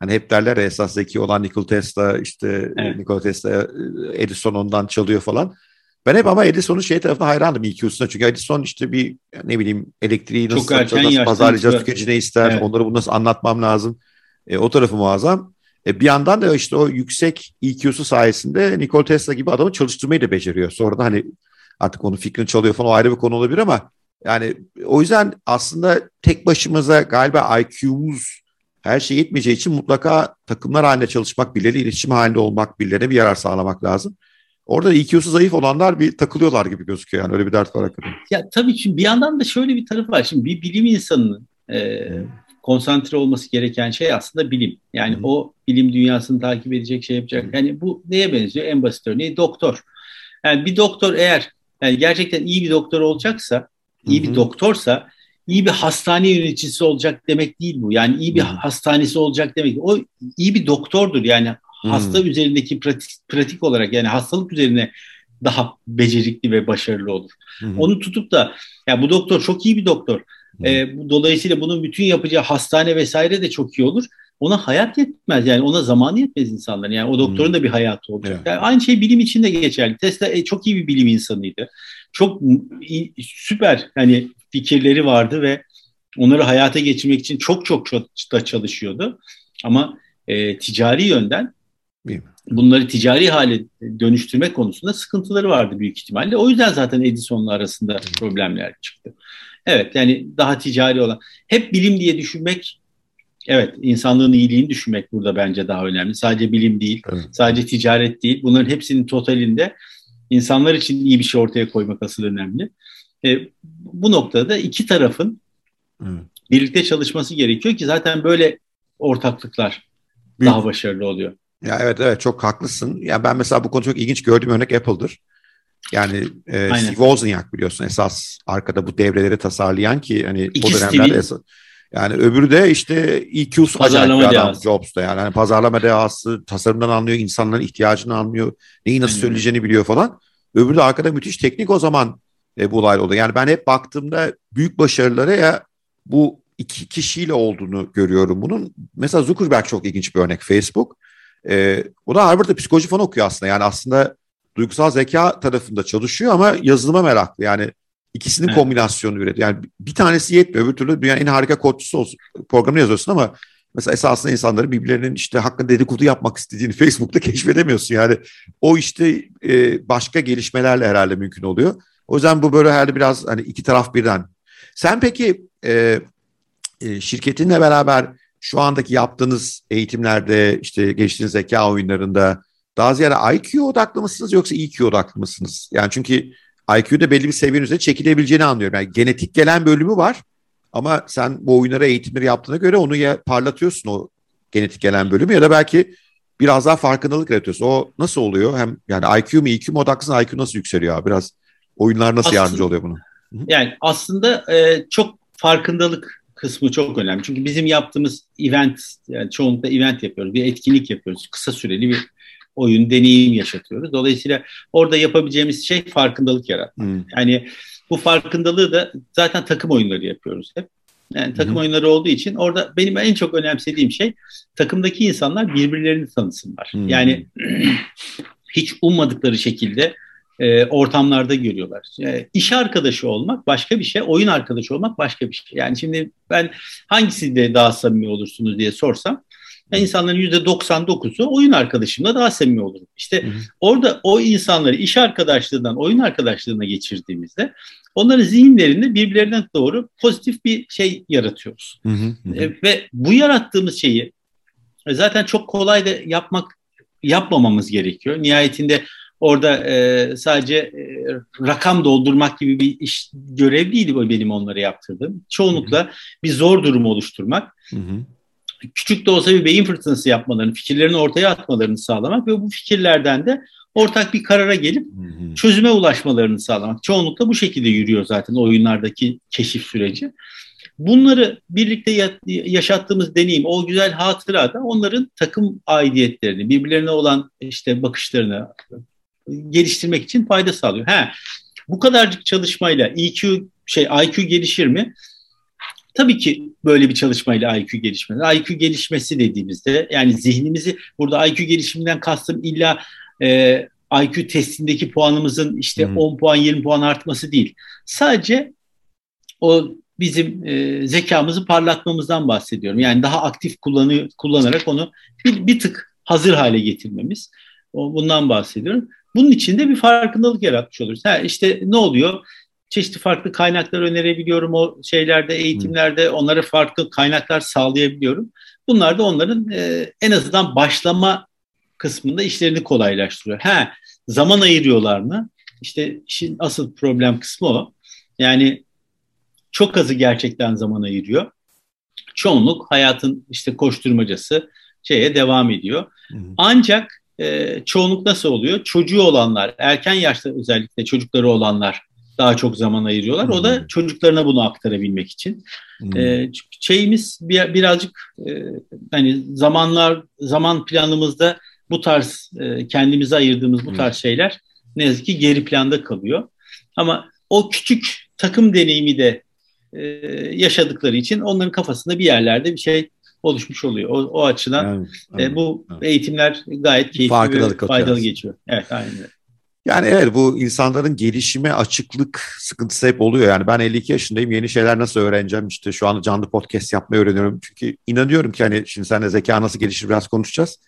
hani hep derler ya esas zeki olan Nikola Tesla işte evet. Nikola Tesla Edison ondan çalıyor falan. Ben hep ama Edison'un şey tarafına hayrandım EQ'suna. Çünkü Edison işte bir ne bileyim elektriği nasıl satacağız, nasıl pazarlayacağız, tüketici ne ister, evet. onları bunu nasıl anlatmam lazım. E, o tarafı muazzam. E, bir yandan da işte o yüksek EQ'su sayesinde Nikola Tesla gibi adamı çalıştırmayı da beceriyor. Sonra da hani artık onun fikrini çalıyor falan o ayrı bir konu olabilir ama yani o yüzden aslında tek başımıza galiba IQ'muz her şey yetmeyeceği için mutlaka takımlar halinde çalışmak, birileri iletişim halinde olmak, birilerine bir yarar sağlamak lazım. Orada IQ'su zayıf olanlar bir takılıyorlar gibi gözüküyor yani öyle bir dert var hakikaten. Ya tabii şimdi bir yandan da şöyle bir tarafı var. Şimdi bir bilim insanının e, konsantre olması gereken şey aslında bilim. Yani hmm. o bilim dünyasını takip edecek şey yapacak. Yani bu neye benziyor? En basit örneği doktor. Yani bir doktor eğer yani gerçekten iyi bir doktor olacaksa, iyi bir doktorsa iyi bir hastane yöneticisi olacak demek değil bu. Yani iyi bir hmm. hastanesi olacak demek. O iyi bir doktordur. Yani hasta üzerindeki pratik, pratik olarak yani hastalık üzerine daha becerikli ve başarılı olur. Hmm. Onu tutup da ya bu doktor çok iyi bir doktor. E, dolayısıyla bunun bütün yapacağı hastane vesaire de çok iyi olur. Ona hayat yetmez yani ona zaman yetmez insanların. Yani o doktorun hmm. da bir hayatı olacak. Evet. Yani aynı şey bilim için de geçerli. Tesla e, çok iyi bir bilim insanıydı. Çok iyi, süper hani fikirleri vardı ve onları hayata geçirmek için çok çok çok da çalışıyordu. Ama e, ticari yönden bunları ticari hale dönüştürme konusunda sıkıntıları vardı büyük ihtimalle. O yüzden zaten Edison'la arasında problemler çıktı. Evet yani daha ticari olan. Hep bilim diye düşünmek evet insanlığın iyiliğini düşünmek burada bence daha önemli. Sadece bilim değil, evet. sadece ticaret değil. Bunların hepsinin totalinde insanlar için iyi bir şey ortaya koymak asıl önemli. E, bu noktada iki tarafın evet. birlikte çalışması gerekiyor ki zaten böyle ortaklıklar Büyük. daha başarılı oluyor. Ya evet evet çok haklısın. Ya ben mesela bu konu çok ilginç gördüğüm örnek Apple'dır. Yani e, Steve Wozniak biliyorsun esas arkada bu devreleri tasarlayan ki hani İki o dönemlerde esas, yani öbürü de işte acayip bir adam. Jobs'ta yani. yani pazarlama dehası, tasarımdan anlıyor, insanların ihtiyacını anlıyor, neyi nasıl söyleyeceğini biliyor falan. Öbürü de arkada müthiş teknik o zaman e, bu olay oldu. Yani ben hep baktığımda büyük başarılara ya bu iki kişiyle olduğunu görüyorum bunun. Mesela Zuckerberg çok ilginç bir örnek Facebook. E, o da Harvard'da psikoloji falan okuyor aslında. Yani aslında duygusal zeka tarafında çalışıyor ama yazılıma meraklı. Yani ikisinin evet. kombinasyonu üretiyor. Yani bir tanesi yetmiyor. Öbür türlü dünyanın en harika kodcusu olsun. Programı yazıyorsun ama mesela esasında insanları birbirlerinin işte hakkında dedikodu yapmak istediğini *laughs* Facebook'ta keşfedemiyorsun. Yani o işte e, başka gelişmelerle herhalde mümkün oluyor. O yüzden bu böyle herhalde biraz hani iki taraf birden. Sen peki e, e, şirketinle beraber şu andaki yaptığınız eğitimlerde işte geçtiğiniz zeka oyunlarında daha ziyade IQ odaklı mısınız yoksa EQ odaklı mısınız? Yani çünkü IQ'da belli bir seviyenin üzerine çekilebileceğini anlıyorum. Yani genetik gelen bölümü var ama sen bu oyunlara eğitimleri yaptığına göre onu ya parlatıyorsun o genetik gelen bölümü ya da belki biraz daha farkındalık yaratıyorsun. O nasıl oluyor? Hem yani IQ mu EQ mu odaklısın IQ nasıl yükseliyor abi? Biraz oyunlar nasıl aslında, yardımcı oluyor buna? Yani aslında e, çok farkındalık kısmı çok önemli. Çünkü bizim yaptığımız event, yani çoğunlukla event yapıyoruz. Bir etkinlik yapıyoruz. Kısa süreli bir oyun, deneyim yaşatıyoruz. Dolayısıyla orada yapabileceğimiz şey farkındalık yaratmak. Hmm. Yani bu farkındalığı da zaten takım oyunları yapıyoruz hep. Yani takım hmm. oyunları olduğu için orada benim en çok önemsediğim şey takımdaki insanlar birbirlerini tanısınlar. Hmm. Yani *clears throat* hiç ummadıkları şekilde e, ortamlarda görüyorlar. E, iş arkadaşı olmak başka bir şey, oyun arkadaşı olmak başka bir şey. Yani şimdi ben hangisiyle daha samimi olursunuz diye sorsam yani insanların %99'u oyun arkadaşımla daha samimi olurum. İşte hı hı. orada o insanları iş arkadaşlığından oyun arkadaşlığına geçirdiğimizde onların zihinlerinde birbirlerinden doğru pozitif bir şey yaratıyoruz. Hı hı hı. E, ve bu yarattığımız şeyi zaten çok kolay da yapmak yapmamamız gerekiyor. Nihayetinde orada e, sadece e, rakam doldurmak gibi bir iş görev değildi benim onlara yaptırdığım. Çoğunlukla hı hı. bir zor durum oluşturmak. Hı hı küçük de olsa bir beyin fırtınası yapmalarını, fikirlerini ortaya atmalarını sağlamak ve bu fikirlerden de ortak bir karara gelip çözüme ulaşmalarını sağlamak. Çoğunlukla bu şekilde yürüyor zaten oyunlardaki keşif süreci. Bunları birlikte yaşattığımız deneyim, o güzel hatıra da onların takım aidiyetlerini, birbirlerine olan işte bakışlarını geliştirmek için fayda sağlıyor. He, bu kadarcık çalışmayla EQ şey IQ gelişir mi? Tabii ki böyle bir çalışmayla IQ gelişmesi. IQ gelişmesi dediğimizde yani zihnimizi burada IQ gelişiminden kastım illa e, IQ testindeki puanımızın işte hmm. 10 puan 20 puan artması değil. Sadece o bizim e, zekamızı parlatmamızdan bahsediyorum. Yani daha aktif kullanı, kullanarak onu bir, bir tık hazır hale getirmemiz. O, bundan bahsediyorum. Bunun için de bir farkındalık yaratmış oluruz. Ha, işte ne oluyor? Çeşitli farklı kaynaklar önerebiliyorum o şeylerde, eğitimlerde onlara farklı kaynaklar sağlayabiliyorum. Bunlar da onların e, en azından başlama kısmında işlerini kolaylaştırıyor. Ha, zaman ayırıyorlar mı? İşte işin asıl problem kısmı o. Yani çok azı gerçekten zaman ayırıyor. Çoğunluk hayatın işte koşturmacası şeye devam ediyor. Hı. Ancak e, çoğunluk nasıl oluyor? Çocuğu olanlar, erken yaşta özellikle çocukları olanlar daha çok zaman ayırıyorlar. Hmm. O da hmm. çocuklarına bunu aktarabilmek için. Hmm. E, şeyimiz bir, birazcık e, hani zamanlar zaman planımızda bu tarz e, kendimize ayırdığımız bu tarz hmm. şeyler ne yazık ki geri planda kalıyor. Ama o küçük takım deneyimi de e, yaşadıkları için onların kafasında bir yerlerde bir şey oluşmuş oluyor. O, o açıdan evet, evet, e, bu evet. eğitimler gayet keyifli ve faydalı geçiyor. Evet, aynen öyle. Yani evet bu insanların gelişime açıklık sıkıntısı hep oluyor. Yani ben 52 yaşındayım yeni şeyler nasıl öğreneceğim işte şu anda canlı podcast yapmayı öğreniyorum. Çünkü inanıyorum ki hani şimdi sen de zeka nasıl gelişir biraz konuşacağız.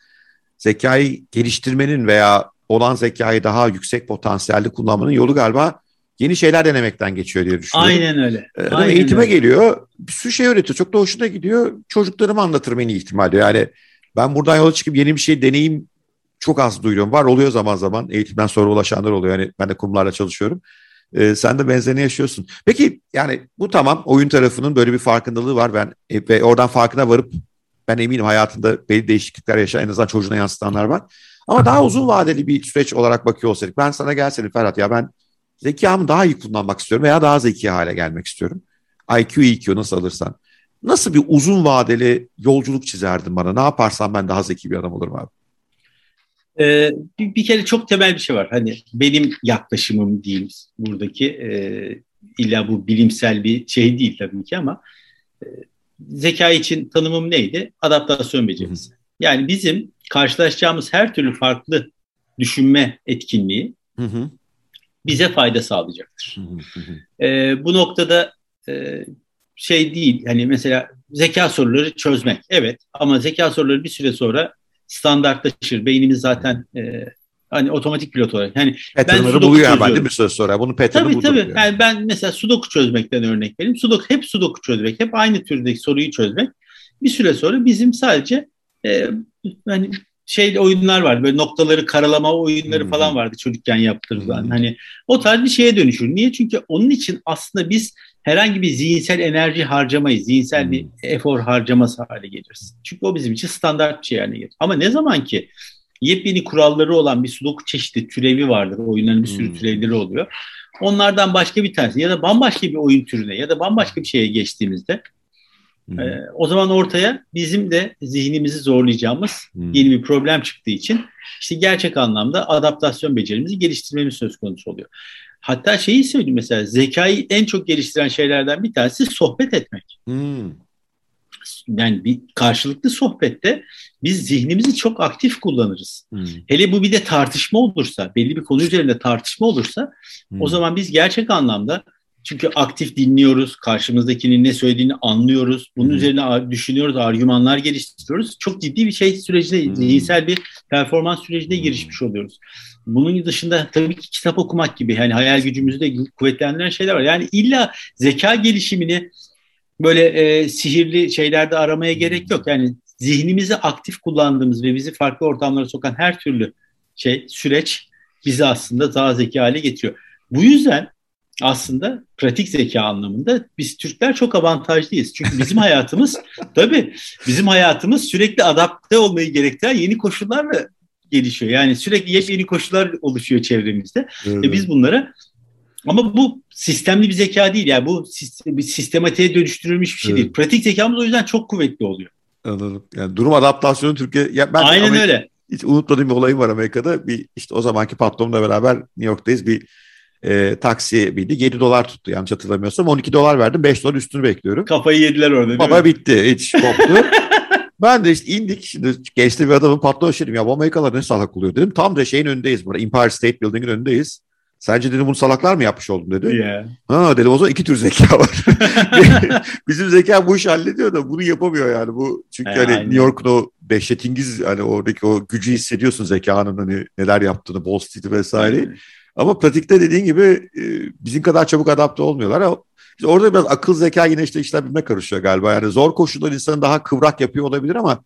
Zekayı geliştirmenin veya olan zekayı daha yüksek potansiyelli kullanmanın yolu galiba yeni şeyler denemekten geçiyor diye düşünüyorum. Aynen öyle. Ee, Aynen eğitime öyle. geliyor bir sürü şey öğretiyor çok da hoşuna gidiyor. Çocuklarıma anlatırım en iyi ihtimalle yani ben buradan yola çıkıp yeni bir şey deneyim çok az duyuyorum. Var oluyor zaman zaman. Eğitimden sonra ulaşanlar oluyor. Yani ben de kurumlarla çalışıyorum. Ee, sen de benzerini yaşıyorsun. Peki yani bu tamam oyun tarafının böyle bir farkındalığı var. Ben e, ve oradan farkına varıp ben eminim hayatında belli değişiklikler yaşayan en azından çocuğuna yansıtanlar var. Ama daha uzun vadeli bir süreç olarak bakıyor olsaydık ben sana gelseydim Ferhat ya ben zekamı daha iyi kullanmak istiyorum veya daha zeki hale gelmek istiyorum. IQ, EQ nasıl alırsan. Nasıl bir uzun vadeli yolculuk çizerdin bana? Ne yaparsam ben daha zeki bir adam olurum abi? Ee, bir, bir kere çok temel bir şey var. Hani benim yaklaşımım diyeyim buradaki. E, illa bu bilimsel bir şey değil tabii ki ama e, zeka için tanımım neydi? Adaptasyon becerisi. Yani bizim karşılaşacağımız her türlü farklı düşünme etkinliği hı hı. bize fayda sağlayacaktır. Hı hı. E, bu noktada e, şey değil hani mesela zeka soruları çözmek evet ama zeka soruları bir süre sonra standartlaşır. Beynimiz zaten e, hani otomatik pilot olarak. Yani Pattern'ları buluyor hemen değil mi bir süre sonra? Bunun pattern'ı tabii, budur. Tabii tabii. Yani ben mesela sudoku çözmekten örnek vereyim. Sudoku, hep sudoku çözmek, hep aynı türdeki soruyu çözmek. Bir süre sonra bizim sadece e, hani şey oyunlar vardı. Böyle noktaları karalama oyunları hmm. falan vardı çocukken yaptırılan. Hmm. Hani o tarz bir şeye dönüşür. Niye? Çünkü onun için aslında biz herhangi bir zihinsel enerji harcamayız. Zihinsel hmm. bir efor harcaması hale geliriz. Çünkü o bizim için standart bir şey haline gelir. Ama ne zaman ki yepyeni kuralları olan bir sudoku çeşidi türevi vardır. Oyunların bir sürü hmm. türevleri oluyor. Onlardan başka bir tanesi ya da bambaşka bir oyun türüne ya da bambaşka bir şeye geçtiğimizde hmm. e, o zaman ortaya bizim de zihnimizi zorlayacağımız hmm. yeni bir problem çıktığı için işte gerçek anlamda adaptasyon becerimizi geliştirmemiz söz konusu oluyor. Hatta şeyi söyleyeyim mesela zekayı en çok geliştiren şeylerden bir tanesi sohbet etmek. Hmm yani bir karşılıklı sohbette biz zihnimizi çok aktif kullanırız. Hmm. Hele bu bir de tartışma olursa, belli bir konu üzerinde tartışma olursa hmm. o zaman biz gerçek anlamda çünkü aktif dinliyoruz, karşımızdakinin ne söylediğini anlıyoruz. Bunun hmm. üzerine düşünüyoruz, argümanlar geliştiriyoruz. Çok ciddi bir şey sürecine, hmm. zihinsel bir performans sürecine hmm. girişmiş oluyoruz. Bunun dışında tabii ki kitap okumak gibi yani hayal gücümüzü de kuvvetlendiren şeyler var. Yani illa zeka gelişimini böyle e, sihirli şeylerde aramaya gerek yok. Yani zihnimizi aktif kullandığımız ve bizi farklı ortamlara sokan her türlü şey süreç bizi aslında daha zeki hale getiriyor. Bu yüzden aslında pratik zeka anlamında biz Türkler çok avantajlıyız. Çünkü bizim hayatımız *laughs* tabii bizim hayatımız sürekli adapte olmayı gerektiren yeni koşullarla gelişiyor. Yani sürekli yeni koşullar oluşuyor çevremizde. Evet. Ve biz bunlara ama bu sistemli bir zeka değil. Yani bu bir sistematiğe dönüştürülmüş bir şey evet. değil. Pratik zekamız o yüzden çok kuvvetli oluyor. Anladım. Yani durum adaptasyonu Türkiye... Ya ben Aynen Amerika, öyle. Hiç unutmadığım bir olayım var Amerika'da. Bir işte o zamanki patronumla beraber New York'tayız. Bir e, taksi bindi. 7 dolar tuttu yanlış hatırlamıyorsam. 12 dolar verdim. 5 dolar üstünü bekliyorum. Kafayı yediler orada Baba mi? bitti. Hiç koptu. *laughs* ben de işte indik. Şimdi gençli bir adamın şey dedim. Ya bu Amerikalılar ne salak oluyor dedim. Tam da şeyin önündeyiz burada. Empire State Building'in önündeyiz. Sence dedim bunu salaklar mı yapmış oldun dedi. Yeah. Ha dedim o zaman iki tür zeka var. *laughs* *laughs* Bizim zeka bu işi hallediyor da bunu yapamıyor yani. Bu çünkü e, hani New York'un o dehşetingiz hani oradaki o gücü hissediyorsun zekanın hani neler yaptığını Wall Street'i vesaire. Aynen. Ama pratikte dediğin gibi e, bizim kadar çabuk adapte olmuyorlar. İşte orada biraz akıl zeka yine işte işler birbirine karışıyor galiba. Yani zor koşullar insanı daha kıvrak yapıyor olabilir ama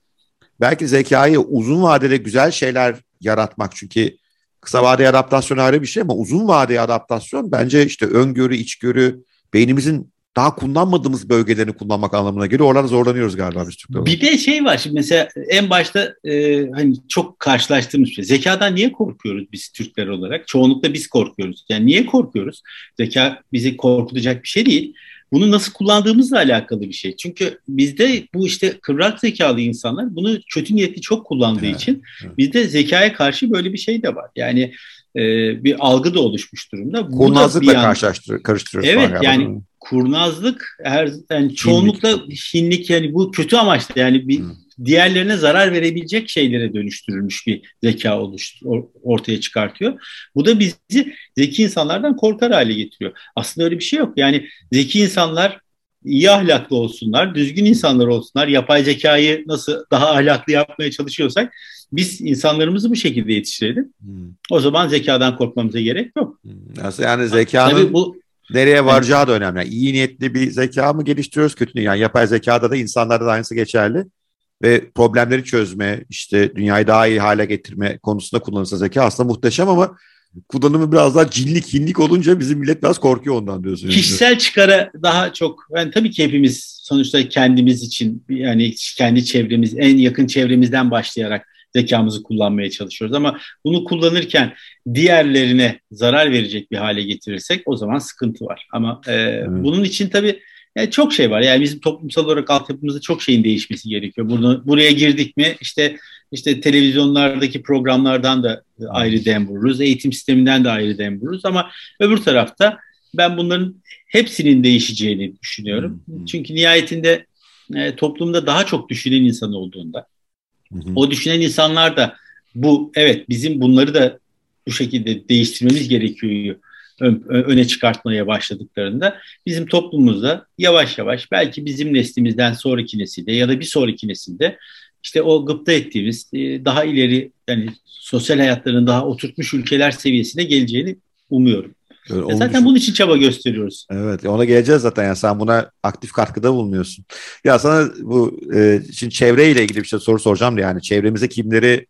belki zekayı uzun vadede güzel şeyler yaratmak çünkü Kısa vadeli adaptasyon ayrı bir şey ama uzun vadeli adaptasyon bence işte öngörü, içgörü, beynimizin daha kullanmadığımız bölgelerini kullanmak anlamına geliyor. Oralarda zorlanıyoruz galiba biz Türkler. Bir de şey var şimdi mesela en başta e, hani çok karşılaştığımız şey. Zekadan niye korkuyoruz biz Türkler olarak? Çoğunlukla biz korkuyoruz. Yani niye korkuyoruz? Zeka bizi korkutacak bir şey değil bunu nasıl kullandığımızla alakalı bir şey. Çünkü bizde bu işte kıvrak zekalı insanlar bunu kötü niyetli çok kullandığı evet, için evet. bizde zekaya karşı böyle bir şey de var. Yani e, bir algı da oluşmuş durumda. Kurnazlıkla karşılaştır, karıştırıyoruz. Evet yani kurnazlık her yani çoğunlukla hinlik. hinlik yani bu kötü amaçlı yani bir hmm diğerlerine zarar verebilecek şeylere dönüştürülmüş bir zeka oluştu, ortaya çıkartıyor. Bu da bizi zeki insanlardan korkar hale getiriyor. Aslında öyle bir şey yok. Yani zeki insanlar iyi ahlaklı olsunlar, düzgün insanlar olsunlar. Yapay zekayı nasıl daha ahlaklı yapmaya çalışıyorsak biz insanlarımızı bu şekilde yetiştirelim. Hmm. O zaman zekadan korkmamıza gerek yok. Hmm. Nasıl yani zekanın bu, nereye varacağı da önemli. Yani iyi niyetli bir zeka mı geliştiriyoruz kötü yani yapay zekada da insanlarda da aynısı geçerli ve problemleri çözme, işte dünyayı daha iyi hale getirme konusunda kullanılsa zeka aslında muhteşem ama kullanımı biraz daha cinlik, hinlik olunca bizim millet biraz korkuyor ondan diyorsun. Kişisel çıkara daha çok, yani tabii ki hepimiz sonuçta kendimiz için yani kendi çevremiz, en yakın çevremizden başlayarak zekamızı kullanmaya çalışıyoruz. Ama bunu kullanırken diğerlerine zarar verecek bir hale getirirsek o zaman sıkıntı var. Ama e, evet. bunun için tabii yani çok şey var. Yani bizim toplumsal olarak altyapımızda çok şeyin değişmesi gerekiyor. Bunu, buraya girdik mi işte işte televizyonlardaki programlardan da ayrı dem vururuz. Eğitim sisteminden de ayrı dem vururuz. Ama öbür tarafta ben bunların hepsinin değişeceğini düşünüyorum. Çünkü nihayetinde e, toplumda daha çok düşünen insan olduğunda o düşünen insanlar da bu evet bizim bunları da bu şekilde değiştirmemiz gerekiyor öne çıkartmaya başladıklarında bizim toplumumuzda yavaş yavaş belki bizim neslimizden sonraki nesilde ya da bir sonraki nesilde işte o gıpta ettiğimiz e, daha ileri yani sosyal hayatlarını daha oturtmuş ülkeler seviyesine geleceğini umuyorum. Öyle, zaten düşün. bunun için çaba gösteriyoruz. Evet ona geleceğiz zaten yani sen buna aktif katkıda bulunuyorsun. Ya sana bu e, şimdi çevreyle ilgili bir şey soru soracağım da yani çevremize kimleri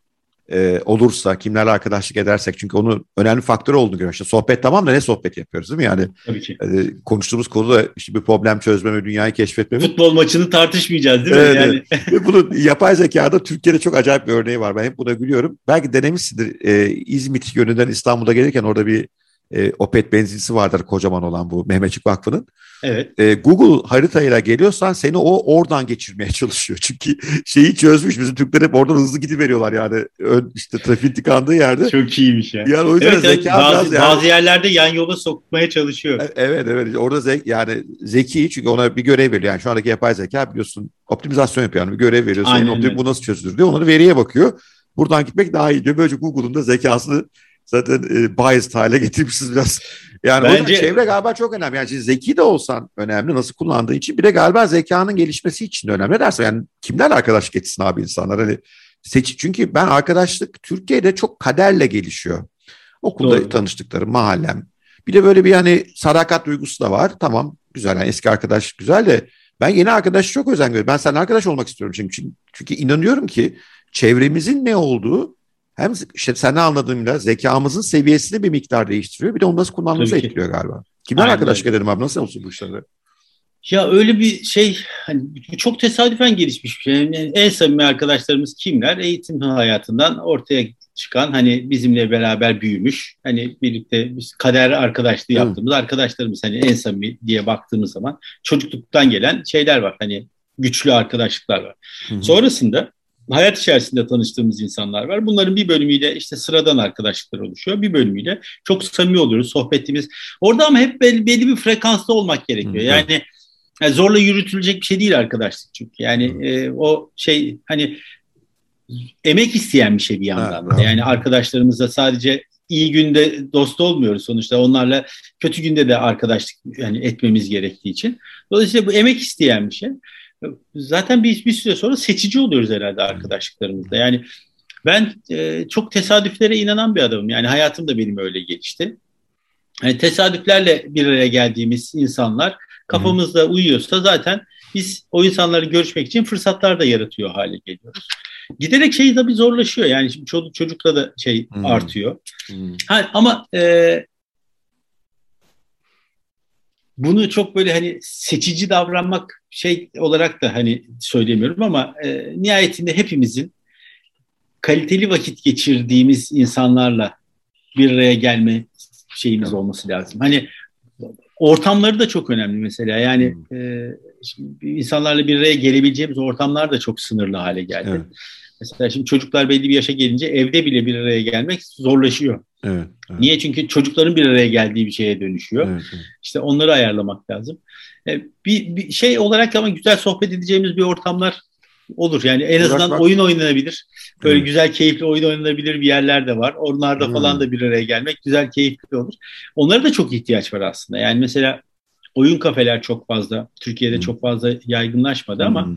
e, olursa, kimlerle arkadaşlık edersek çünkü onun önemli faktör olduğunu görüyoruz. İşte sohbet tamam da ne sohbet yapıyoruz değil mi? Yani Tabii ki. E, konuştuğumuz konu da işte bir problem çözme ve dünyayı keşfetme. Futbol maçını tartışmayacağız değil mi? Evet, yani. Evet. Bunun yapay zekada Türkiye'de çok acayip bir örneği var. Ben hep buna gülüyorum. Belki denemişsindir. E, İzmit yönünden İstanbul'da gelirken orada bir e, Opet benzinlisi vardır kocaman olan bu Mehmetçik Vakfı'nın. Evet. E, Google haritayla geliyorsan seni o oradan geçirmeye *laughs* çalışıyor. Çünkü şeyi çözmüş. Bizim Türkler hep oradan hızlı gidiveriyorlar yani. Ön, işte trafiğin tıkandığı yerde. Çok iyiymiş ya. Yani o yüzden evet, zeka evet, bazı, yani. bazı yerlerde yan yola sokmaya çalışıyor. E, evet evet. Orada zek, yani zeki çünkü ona bir görev veriyor. Yani şu andaki yapay zeka biliyorsun optimizasyon yapıyor. Yani bir görev veriyor. Aynen, optim, bu nasıl çözülür diyor. Onları veriye bakıyor. Buradan gitmek daha iyi diyor. Böylece Google'un da zekasını zaten e, biased hale *laughs* getirmişsiniz biraz. Yani Bence... çevre galiba çok önemli. Yani zeki de olsan önemli nasıl kullandığı için. Bir de galiba zekanın gelişmesi için de önemli. Ne yani kimlerle arkadaşlık etsin abi insanlar? Hani seç çünkü ben arkadaşlık Türkiye'de çok kaderle gelişiyor. Okulda Doğru. tanıştıkları mahallem. Bir de böyle bir hani sadakat duygusu da var. Tamam güzel yani eski arkadaş güzel de ben yeni arkadaş çok özen görüyorum. Ben seninle arkadaş olmak istiyorum çünkü, çünkü inanıyorum ki çevremizin ne olduğu hem işte sen anladığımda zekamızın seviyesini bir miktar değiştiriyor. Bir de onu nasıl kullanmamızı etkiliyor galiba. Kimler arkadaşlık edelim abi? Nasıl olsun bu işlerde? Ya öyle bir şey hani çok tesadüfen gelişmiş bir şey. Yani en samimi arkadaşlarımız kimler? Eğitim hayatından ortaya çıkan hani bizimle beraber büyümüş hani birlikte biz kader arkadaşlığı yaptığımız Hı. arkadaşlarımız hani en samimi diye baktığımız zaman çocukluktan gelen şeyler var hani güçlü arkadaşlıklar var. Hı. Sonrasında hayat içerisinde tanıştığımız insanlar var. Bunların bir bölümüyle işte sıradan arkadaşlıklar oluşuyor. Bir bölümüyle çok samimi oluyoruz sohbetimiz. Orada ama hep belli, belli bir frekansta olmak gerekiyor. Yani, yani zorla yürütülecek bir şey değil arkadaşlık çünkü. Yani e, o şey hani emek isteyen bir şey bir yandan. Ha, yani arkadaşlarımızla sadece iyi günde dost olmuyoruz sonuçta. Onlarla kötü günde de arkadaşlık yani etmemiz gerektiği için. Dolayısıyla bu emek isteyen bir şey zaten bir, bir süre sonra seçici oluyoruz herhalde arkadaşlıklarımızda. Yani ben e, çok tesadüflere inanan bir adamım. Yani hayatım da benim öyle geçti. Yani tesadüflerle bir araya geldiğimiz insanlar kafamızda uyuyorsa zaten biz o insanları görüşmek için fırsatlar da yaratıyor hale geliyoruz. Giderek şey tabii zorlaşıyor. Yani şimdi çocuk çocukla da şey hmm. artıyor. Hmm. Ha, ama e, bunu çok böyle hani seçici davranmak şey olarak da hani söylemiyorum ama e, nihayetinde hepimizin kaliteli vakit geçirdiğimiz insanlarla bir araya gelme şeyimiz olması lazım. Hani ortamları da çok önemli mesela. Yani hmm. e, insanlarla bir araya gelebileceğimiz ortamlar da çok sınırlı hale geldi. Evet. Mesela şimdi çocuklar belli bir yaşa gelince evde bile bir araya gelmek zorlaşıyor. Evet, evet. Niye? Çünkü çocukların bir araya geldiği bir şeye dönüşüyor. Evet, evet. İşte onları ayarlamak lazım. E, bir, bir şey olarak ama güzel sohbet edeceğimiz bir ortamlar olur. Yani en azından bak, oyun oynanabilir. Böyle evet. güzel, keyifli oyun oynanabilir bir yerler de var. Onlarda hmm. falan da bir araya gelmek güzel, keyifli olur. Onlara da çok ihtiyaç var aslında. Yani mesela oyun kafeler çok fazla, Türkiye'de hmm. çok fazla yaygınlaşmadı hmm. ama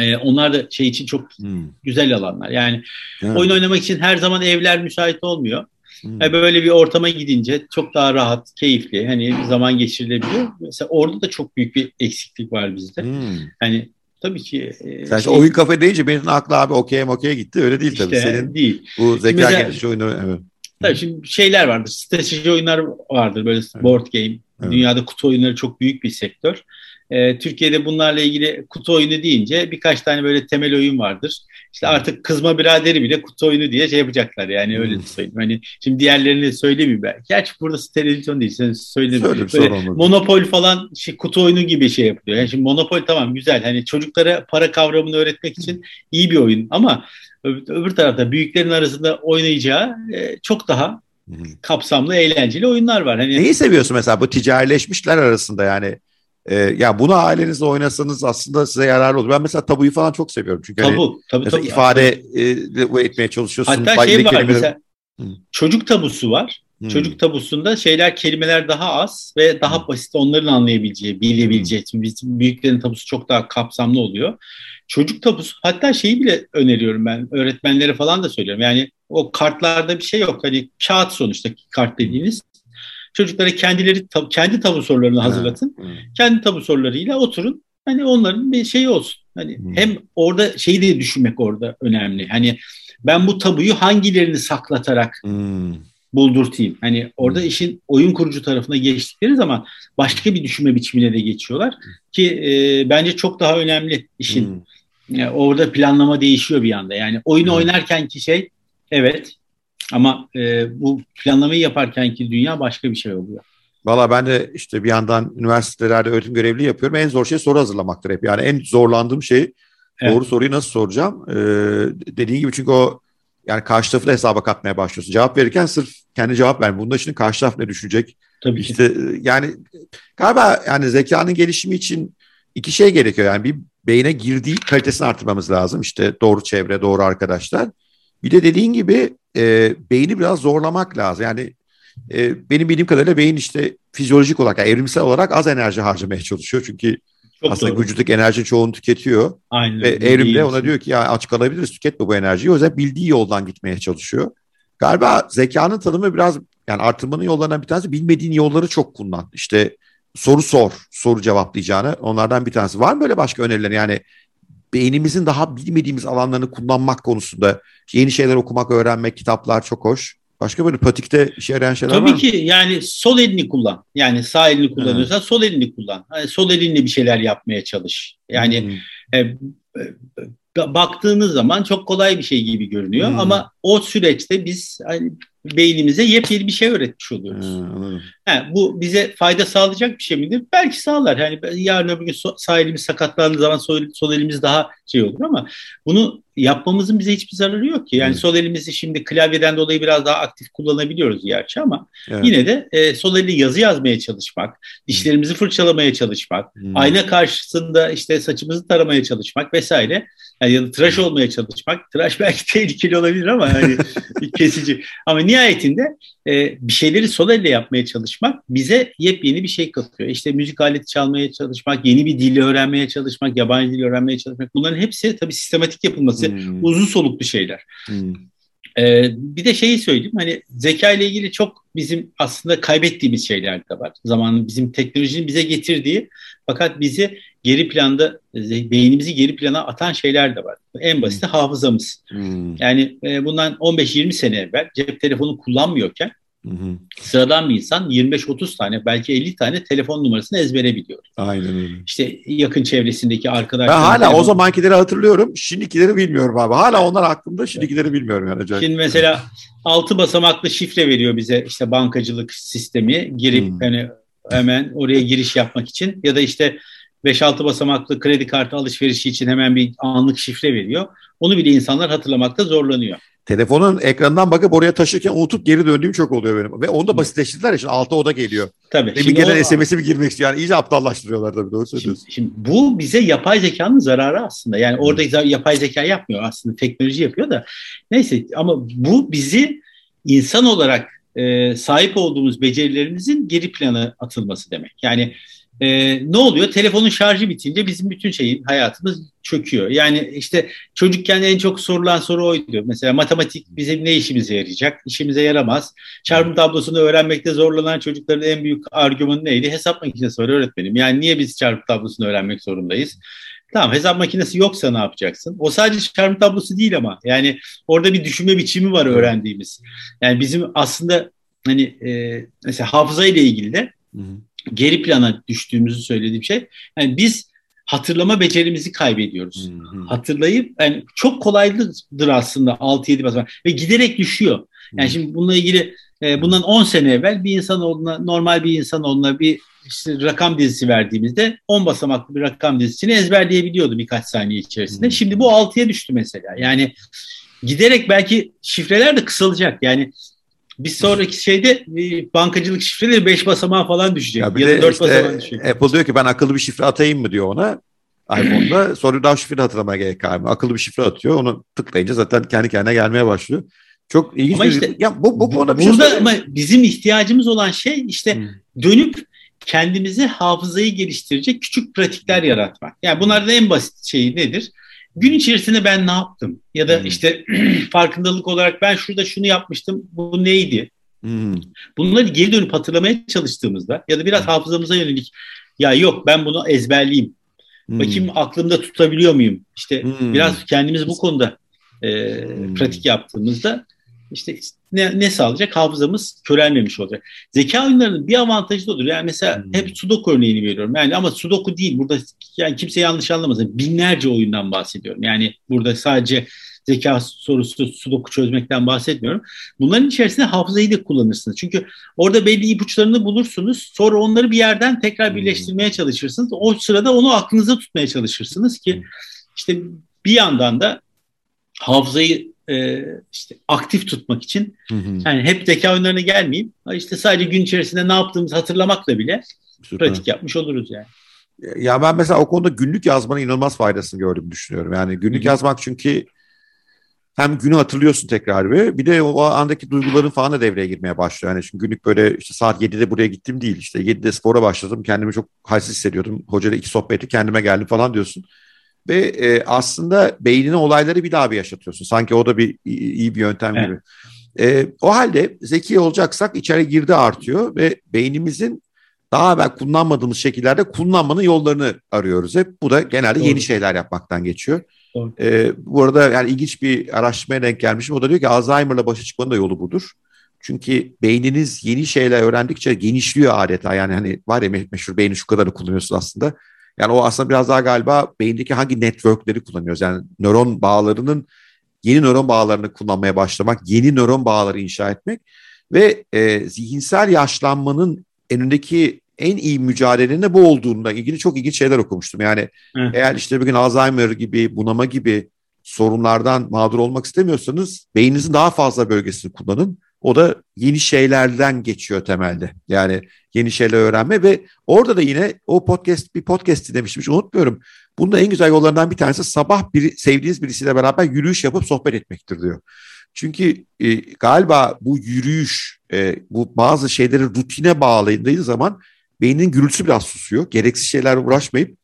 e, onlar da şey için çok hmm. güzel alanlar. Yani evet. oyun oynamak için her zaman evler müsait olmuyor. Hmm. Yani böyle bir ortama gidince çok daha rahat, keyifli, hani zaman geçirilebiliyor. Mesela orada da çok büyük bir eksiklik var bizde. Hmm. Hani tabii ki. E, Sen şey, oyun kafe deyince benim aklı abi okey okey gitti. Öyle değil tabii. İşte, Senin değil. Bu zeka gelişi oyunu evet. Tabii şimdi şeyler vardır. Strateji oyunlar vardır. Böyle evet. board game. Evet. Dünyada kutu oyunları çok büyük bir sektör. Ee, Türkiye'de bunlarla ilgili kutu oyunu deyince birkaç tane böyle temel oyun vardır. İşte artık kızma biraderi bile kutu oyunu diye şey yapacaklar yani öyle söyleyeyim. Hani şimdi diğerlerini söylemeyeyim ben. Gerçi burada televizyon değil sen söyle. Monopol falan şey, kutu oyunu gibi şey yapıyor. Yani şimdi monopol tamam güzel. Hani çocuklara para kavramını öğretmek için iyi bir oyun ama öbür tarafta büyüklerin arasında oynayacağı e, çok daha kapsamlı, eğlenceli oyunlar var. Hani Neyi seviyorsun mesela bu ticarileşmişler arasında yani? E, ya bunu ailenizle oynasanız aslında size yararlı olur. Ben mesela tabuyu falan çok seviyorum. Çünkü tabu, hani, tabii, tabii, ifade. E, etmeye çalışıyorsun. Hatta şey var kelimeleri... mesela Hı. Çocuk tabusu var. Hmm. Çocuk tabusunda şeyler kelimeler daha az ve daha basit onların anlayabileceği, bilebileceği. Hmm. Bizim büyüklerin tabusu çok daha kapsamlı oluyor. Çocuk tabusu hatta şeyi bile öneriyorum ben öğretmenlere falan da söylüyorum. Yani o kartlarda bir şey yok. Hani kağıt sonuçta kart dediğiniz. Çocuklara kendileri kendi tabu sorularını hazırlatın. Hmm. Kendi tabu sorularıyla oturun. Hani onların bir şeyi olsun. Hani hmm. hem orada şeyi de düşünmek orada önemli. Hani ben bu tabuyu hangilerini saklatarak hmm buldurtayım. Hani orada hmm. işin oyun kurucu tarafına geçtikleri zaman başka bir düşünme biçimine de geçiyorlar ki e, bence çok daha önemli işin. Hmm. Yani orada planlama değişiyor bir anda. Yani oyunu hmm. oynarken ki şey evet ama e, bu planlamayı yaparken ki dünya başka bir şey oluyor. Valla ben de işte bir yandan üniversitelerde öğretim görevli yapıyorum. En zor şey soru hazırlamaktır hep. Yani en zorlandığım şey evet. doğru soruyu nasıl soracağım. Ee, dediğin gibi çünkü o yani karşı tarafı da hesaba katmaya başlıyorsun. Cevap verirken sırf kendi cevap ver. Bunda şimdi karşı taraf ne düşünecek? Tabii işte ki. yani galiba yani zekanın gelişimi için iki şey gerekiyor. Yani bir beyne girdiği kalitesini artırmamız lazım. İşte doğru çevre, doğru arkadaşlar. Bir de dediğin gibi e, beyni biraz zorlamak lazım. Yani e, benim bildiğim kadarıyla beyin işte fizyolojik olarak, yani evrimsel olarak az enerji harcamaya çalışıyor. Çünkü çok Aslında doğru. vücuttaki enerjinin çoğunu tüketiyor. Aynen. Ve evrimde ona diyor ki ya aç kalabiliriz tüketme bu enerjiyi. O yüzden bildiği yoldan gitmeye çalışıyor. Galiba zekanın tanımı biraz yani artırmanın yollarından bir tanesi bilmediğin yolları çok kullan. İşte soru sor, soru cevaplayacağını onlardan bir tanesi. Var mı böyle başka öneriler? Yani beynimizin daha bilmediğimiz alanlarını kullanmak konusunda yeni şeyler okumak, öğrenmek, kitaplar çok hoş. Başka böyle pratikte işe yarayan şeyler Tabii var mı? Tabii ki yani sol elini kullan. Yani sağ elini kullanıyorsan evet. sol elini kullan. Yani sol elinle bir şeyler yapmaya çalış. Yani hmm. e, e, baktığınız zaman çok kolay bir şey gibi görünüyor hmm. ama o süreçte biz hani, beynimize yepyeni bir şey öğretmiş oluyoruz. Hmm, ha, bu bize fayda sağlayacak bir şey midir? Belki sağlar. Yani yarın öbür gün sağ elimiz sakatlandığı zaman sol, sol elimiz daha şey olur ama bunu yapmamızın bize hiçbir zararı yok ki. Yani evet. sol elimizi şimdi klavyeden dolayı biraz daha aktif kullanabiliyoruz gerçi ama evet. yine de e, sol elle yazı yazmaya çalışmak, dişlerimizi fırçalamaya çalışmak, hmm. ayna karşısında işte saçımızı taramaya çalışmak vesaire yani ya da tıraş olmaya çalışmak. Tıraş belki tehlikeli olabilir ama hani *laughs* kesici. Ama nihayetinde e, bir şeyleri sol elle yapmaya çalışmak bize yepyeni bir şey katıyor. İşte müzik aleti çalmaya çalışmak, yeni bir dili öğrenmeye çalışmak, yabancı dil öğrenmeye çalışmak. Bunların hepsi tabii sistematik yapılması hmm. uzun soluklu şeyler. Hmm. Ee, bir de şeyi söyleyeyim hani zeka ile ilgili çok bizim aslında kaybettiğimiz şeyler de var. Zamanın bizim teknolojinin bize getirdiği fakat bizi geri planda beynimizi geri plana atan şeyler de var. En basiti hmm. hafızamız. Hmm. Yani e, bundan 15-20 sene evvel cep telefonu kullanmıyorken hı. Sıradan bir insan 25-30 tane belki 50 tane telefon numarasını ezbere biliyor. Aynen öyle. İşte yakın çevresindeki arkadaşlar. Ben hala telefon... o zamankileri hatırlıyorum. Şimdikileri bilmiyorum abi. Hala onlar aklımda. Şimdikileri bilmiyorum yani. Acayip. Şimdi mesela 6 basamaklı şifre veriyor bize işte bankacılık sistemi. Girip hmm. hani hemen oraya giriş yapmak için ya da işte 5-6 basamaklı kredi kartı alışverişi için hemen bir anlık şifre veriyor. Onu bile insanlar hatırlamakta zorlanıyor. Telefonun ekranından bakıp oraya taşırken unutup geri döndüğüm çok oluyor benim. Ve onu da basitleştirdiler ya şimdi altta o da geliyor. Tabii. Bir gelen o... SMS'i mi girmek istiyor? Yani iyice aptallaştırıyorlar tabii doğru söylüyorsun. Şimdi, şimdi bu bize yapay zekanın zararı aslında. Yani hmm. orada yapay zeka yapmıyor aslında teknoloji yapıyor da. Neyse ama bu bizi insan olarak e, sahip olduğumuz becerilerimizin geri plana atılması demek. Yani e, ne oluyor? Telefonun şarjı bitince bizim bütün şeyin hayatımız çöküyor. Yani işte çocukken en çok sorulan soru oydu. Mesela matematik bizim ne işimize yarayacak? İşimize yaramaz. Çarpım tablosunu öğrenmekte zorlanan çocukların en büyük argümanı neydi? Hesap makinesi var öğretmenim. Yani niye biz çarpım tablosunu öğrenmek zorundayız? Tamam hesap makinesi yoksa ne yapacaksın? O sadece çarpım tablosu değil ama yani orada bir düşünme biçimi var öğrendiğimiz. Yani bizim aslında hani e, mesela hafıza ile ilgili de hı hı geri plana düştüğümüzü söylediğim şey. Yani biz hatırlama becerimizi kaybediyoruz. Hı hı. Hatırlayıp yani çok kolaydır aslında 6-7 basamak ve giderek düşüyor. Yani hı. şimdi bununla ilgili e, bundan 10 sene evvel bir insan olduğuna normal bir insan olduğuna bir işte rakam dizisi verdiğimizde 10 basamaklı bir rakam dizisini ezberleyebiliyordu birkaç saniye içerisinde. Hı. Şimdi bu 6'ya düştü mesela. Yani giderek belki şifreler de kısalacak. Yani bir sonraki şeyde bankacılık şifreleri 5 basamağa falan düşecek. Ya, bir ya da 4 işte, basamağa düşecek. Apple diyor ki ben akıllı bir şifre atayım mı diyor ona. iPhone'da *clears throat* sonra daha şifre hatırlamaya gerek mı? Akıllı bir şifre atıyor. Onu tıklayınca zaten kendi kendine gelmeye başlıyor. Çok ilginç. Ama işte ya bu bu konuda bir şey burada şey ama bizim ihtiyacımız olan şey işte hmm. dönüp kendimizi hafızayı geliştirecek küçük pratikler yaratmak. Yani bunlardan en basit şey nedir? Gün içerisinde ben ne yaptım? Ya da hmm. işte *clears throat* farkındalık olarak ben şurada şunu yapmıştım. Bu neydi? Hmm. Bunları geri dönüp hatırlamaya çalıştığımızda ya da biraz hmm. hafızamıza yönelik ya yok ben bunu ezberleyeyim. Hmm. Bakayım aklımda tutabiliyor muyum? İşte hmm. biraz kendimiz bu konuda e, pratik yaptığımızda işte ne, ne sağlayacak? Hafızamız körelmemiş olacak. Zeka oyunlarının bir avantajı da olur. Yani mesela hmm. hep Sudoku örneğini veriyorum. Yani ama Sudoku değil. Burada yani kimse yanlış anlamasın. Binlerce oyundan bahsediyorum. Yani burada sadece zeka sorusu sudoku çözmekten bahsetmiyorum. Bunların içerisinde hafızayı da kullanırsınız. Çünkü orada belli ipuçlarını bulursunuz. Sonra onları bir yerden tekrar birleştirmeye çalışırsınız. O sırada onu aklınıza tutmaya çalışırsınız ki işte bir yandan da hafızayı e, işte aktif tutmak için hı hı. yani hep zeka oyunlarına gelmeyeyim. İşte sadece gün içerisinde ne yaptığımızı hatırlamakla bile Süper. pratik yapmış oluruz yani. Ya ben mesela o konuda günlük yazmanın inanılmaz faydasını gördüğümü düşünüyorum. Yani günlük Hı-hı. yazmak çünkü hem günü hatırlıyorsun tekrar bir. Bir de o andaki duyguların falan da devreye girmeye başlıyor. Yani şimdi günlük böyle işte saat 7'de buraya gittim değil. İşte 7'de spora başladım. Kendimi çok halsiz hissediyordum. Hocayla iki sohbeti kendime geldim falan diyorsun. Ve e, aslında beynine olayları bir daha bir yaşatıyorsun. Sanki o da bir iyi bir yöntem evet. gibi. E, o halde zeki olacaksak içeri girdi artıyor ve beynimizin daha evvel kullanmadığımız şekillerde kullanmanın yollarını arıyoruz hep. Bu da genelde Doğru. yeni şeyler yapmaktan geçiyor. Ee, bu arada yani ilginç bir araştırmaya denk gelmişim. O da diyor ki Alzheimer'la başa çıkmanın da yolu budur. Çünkü beyniniz yeni şeyler öğrendikçe genişliyor adeta. Yani hani var ya meşhur beyni şu kadarı kullanıyorsun aslında. Yani o aslında biraz daha galiba beyindeki hangi networkleri kullanıyoruz. Yani nöron bağlarının yeni nöron bağlarını kullanmaya başlamak, yeni nöron bağları inşa etmek ve e, zihinsel yaşlanmanın önündeki en iyi mücadelenin bu olduğunda ilgili çok ilginç şeyler okumuştum. Yani Hı. eğer işte bugün Alzheimer gibi, bunama gibi sorunlardan mağdur olmak istemiyorsanız beyninizin daha fazla bölgesini kullanın. O da yeni şeylerden geçiyor temelde. Yani yeni şeyler öğrenme ve orada da yine o podcast bir podcast dinlemiştim hiç unutmuyorum. Bunun en güzel yollarından bir tanesi sabah bir, sevdiğiniz birisiyle beraber yürüyüş yapıp sohbet etmektir diyor. Çünkü e, galiba bu yürüyüş, e, bu bazı şeyleri rutine bağladığı zaman beynin gürültüsü biraz susuyor. Gereksiz şeylerle uğraşmayıp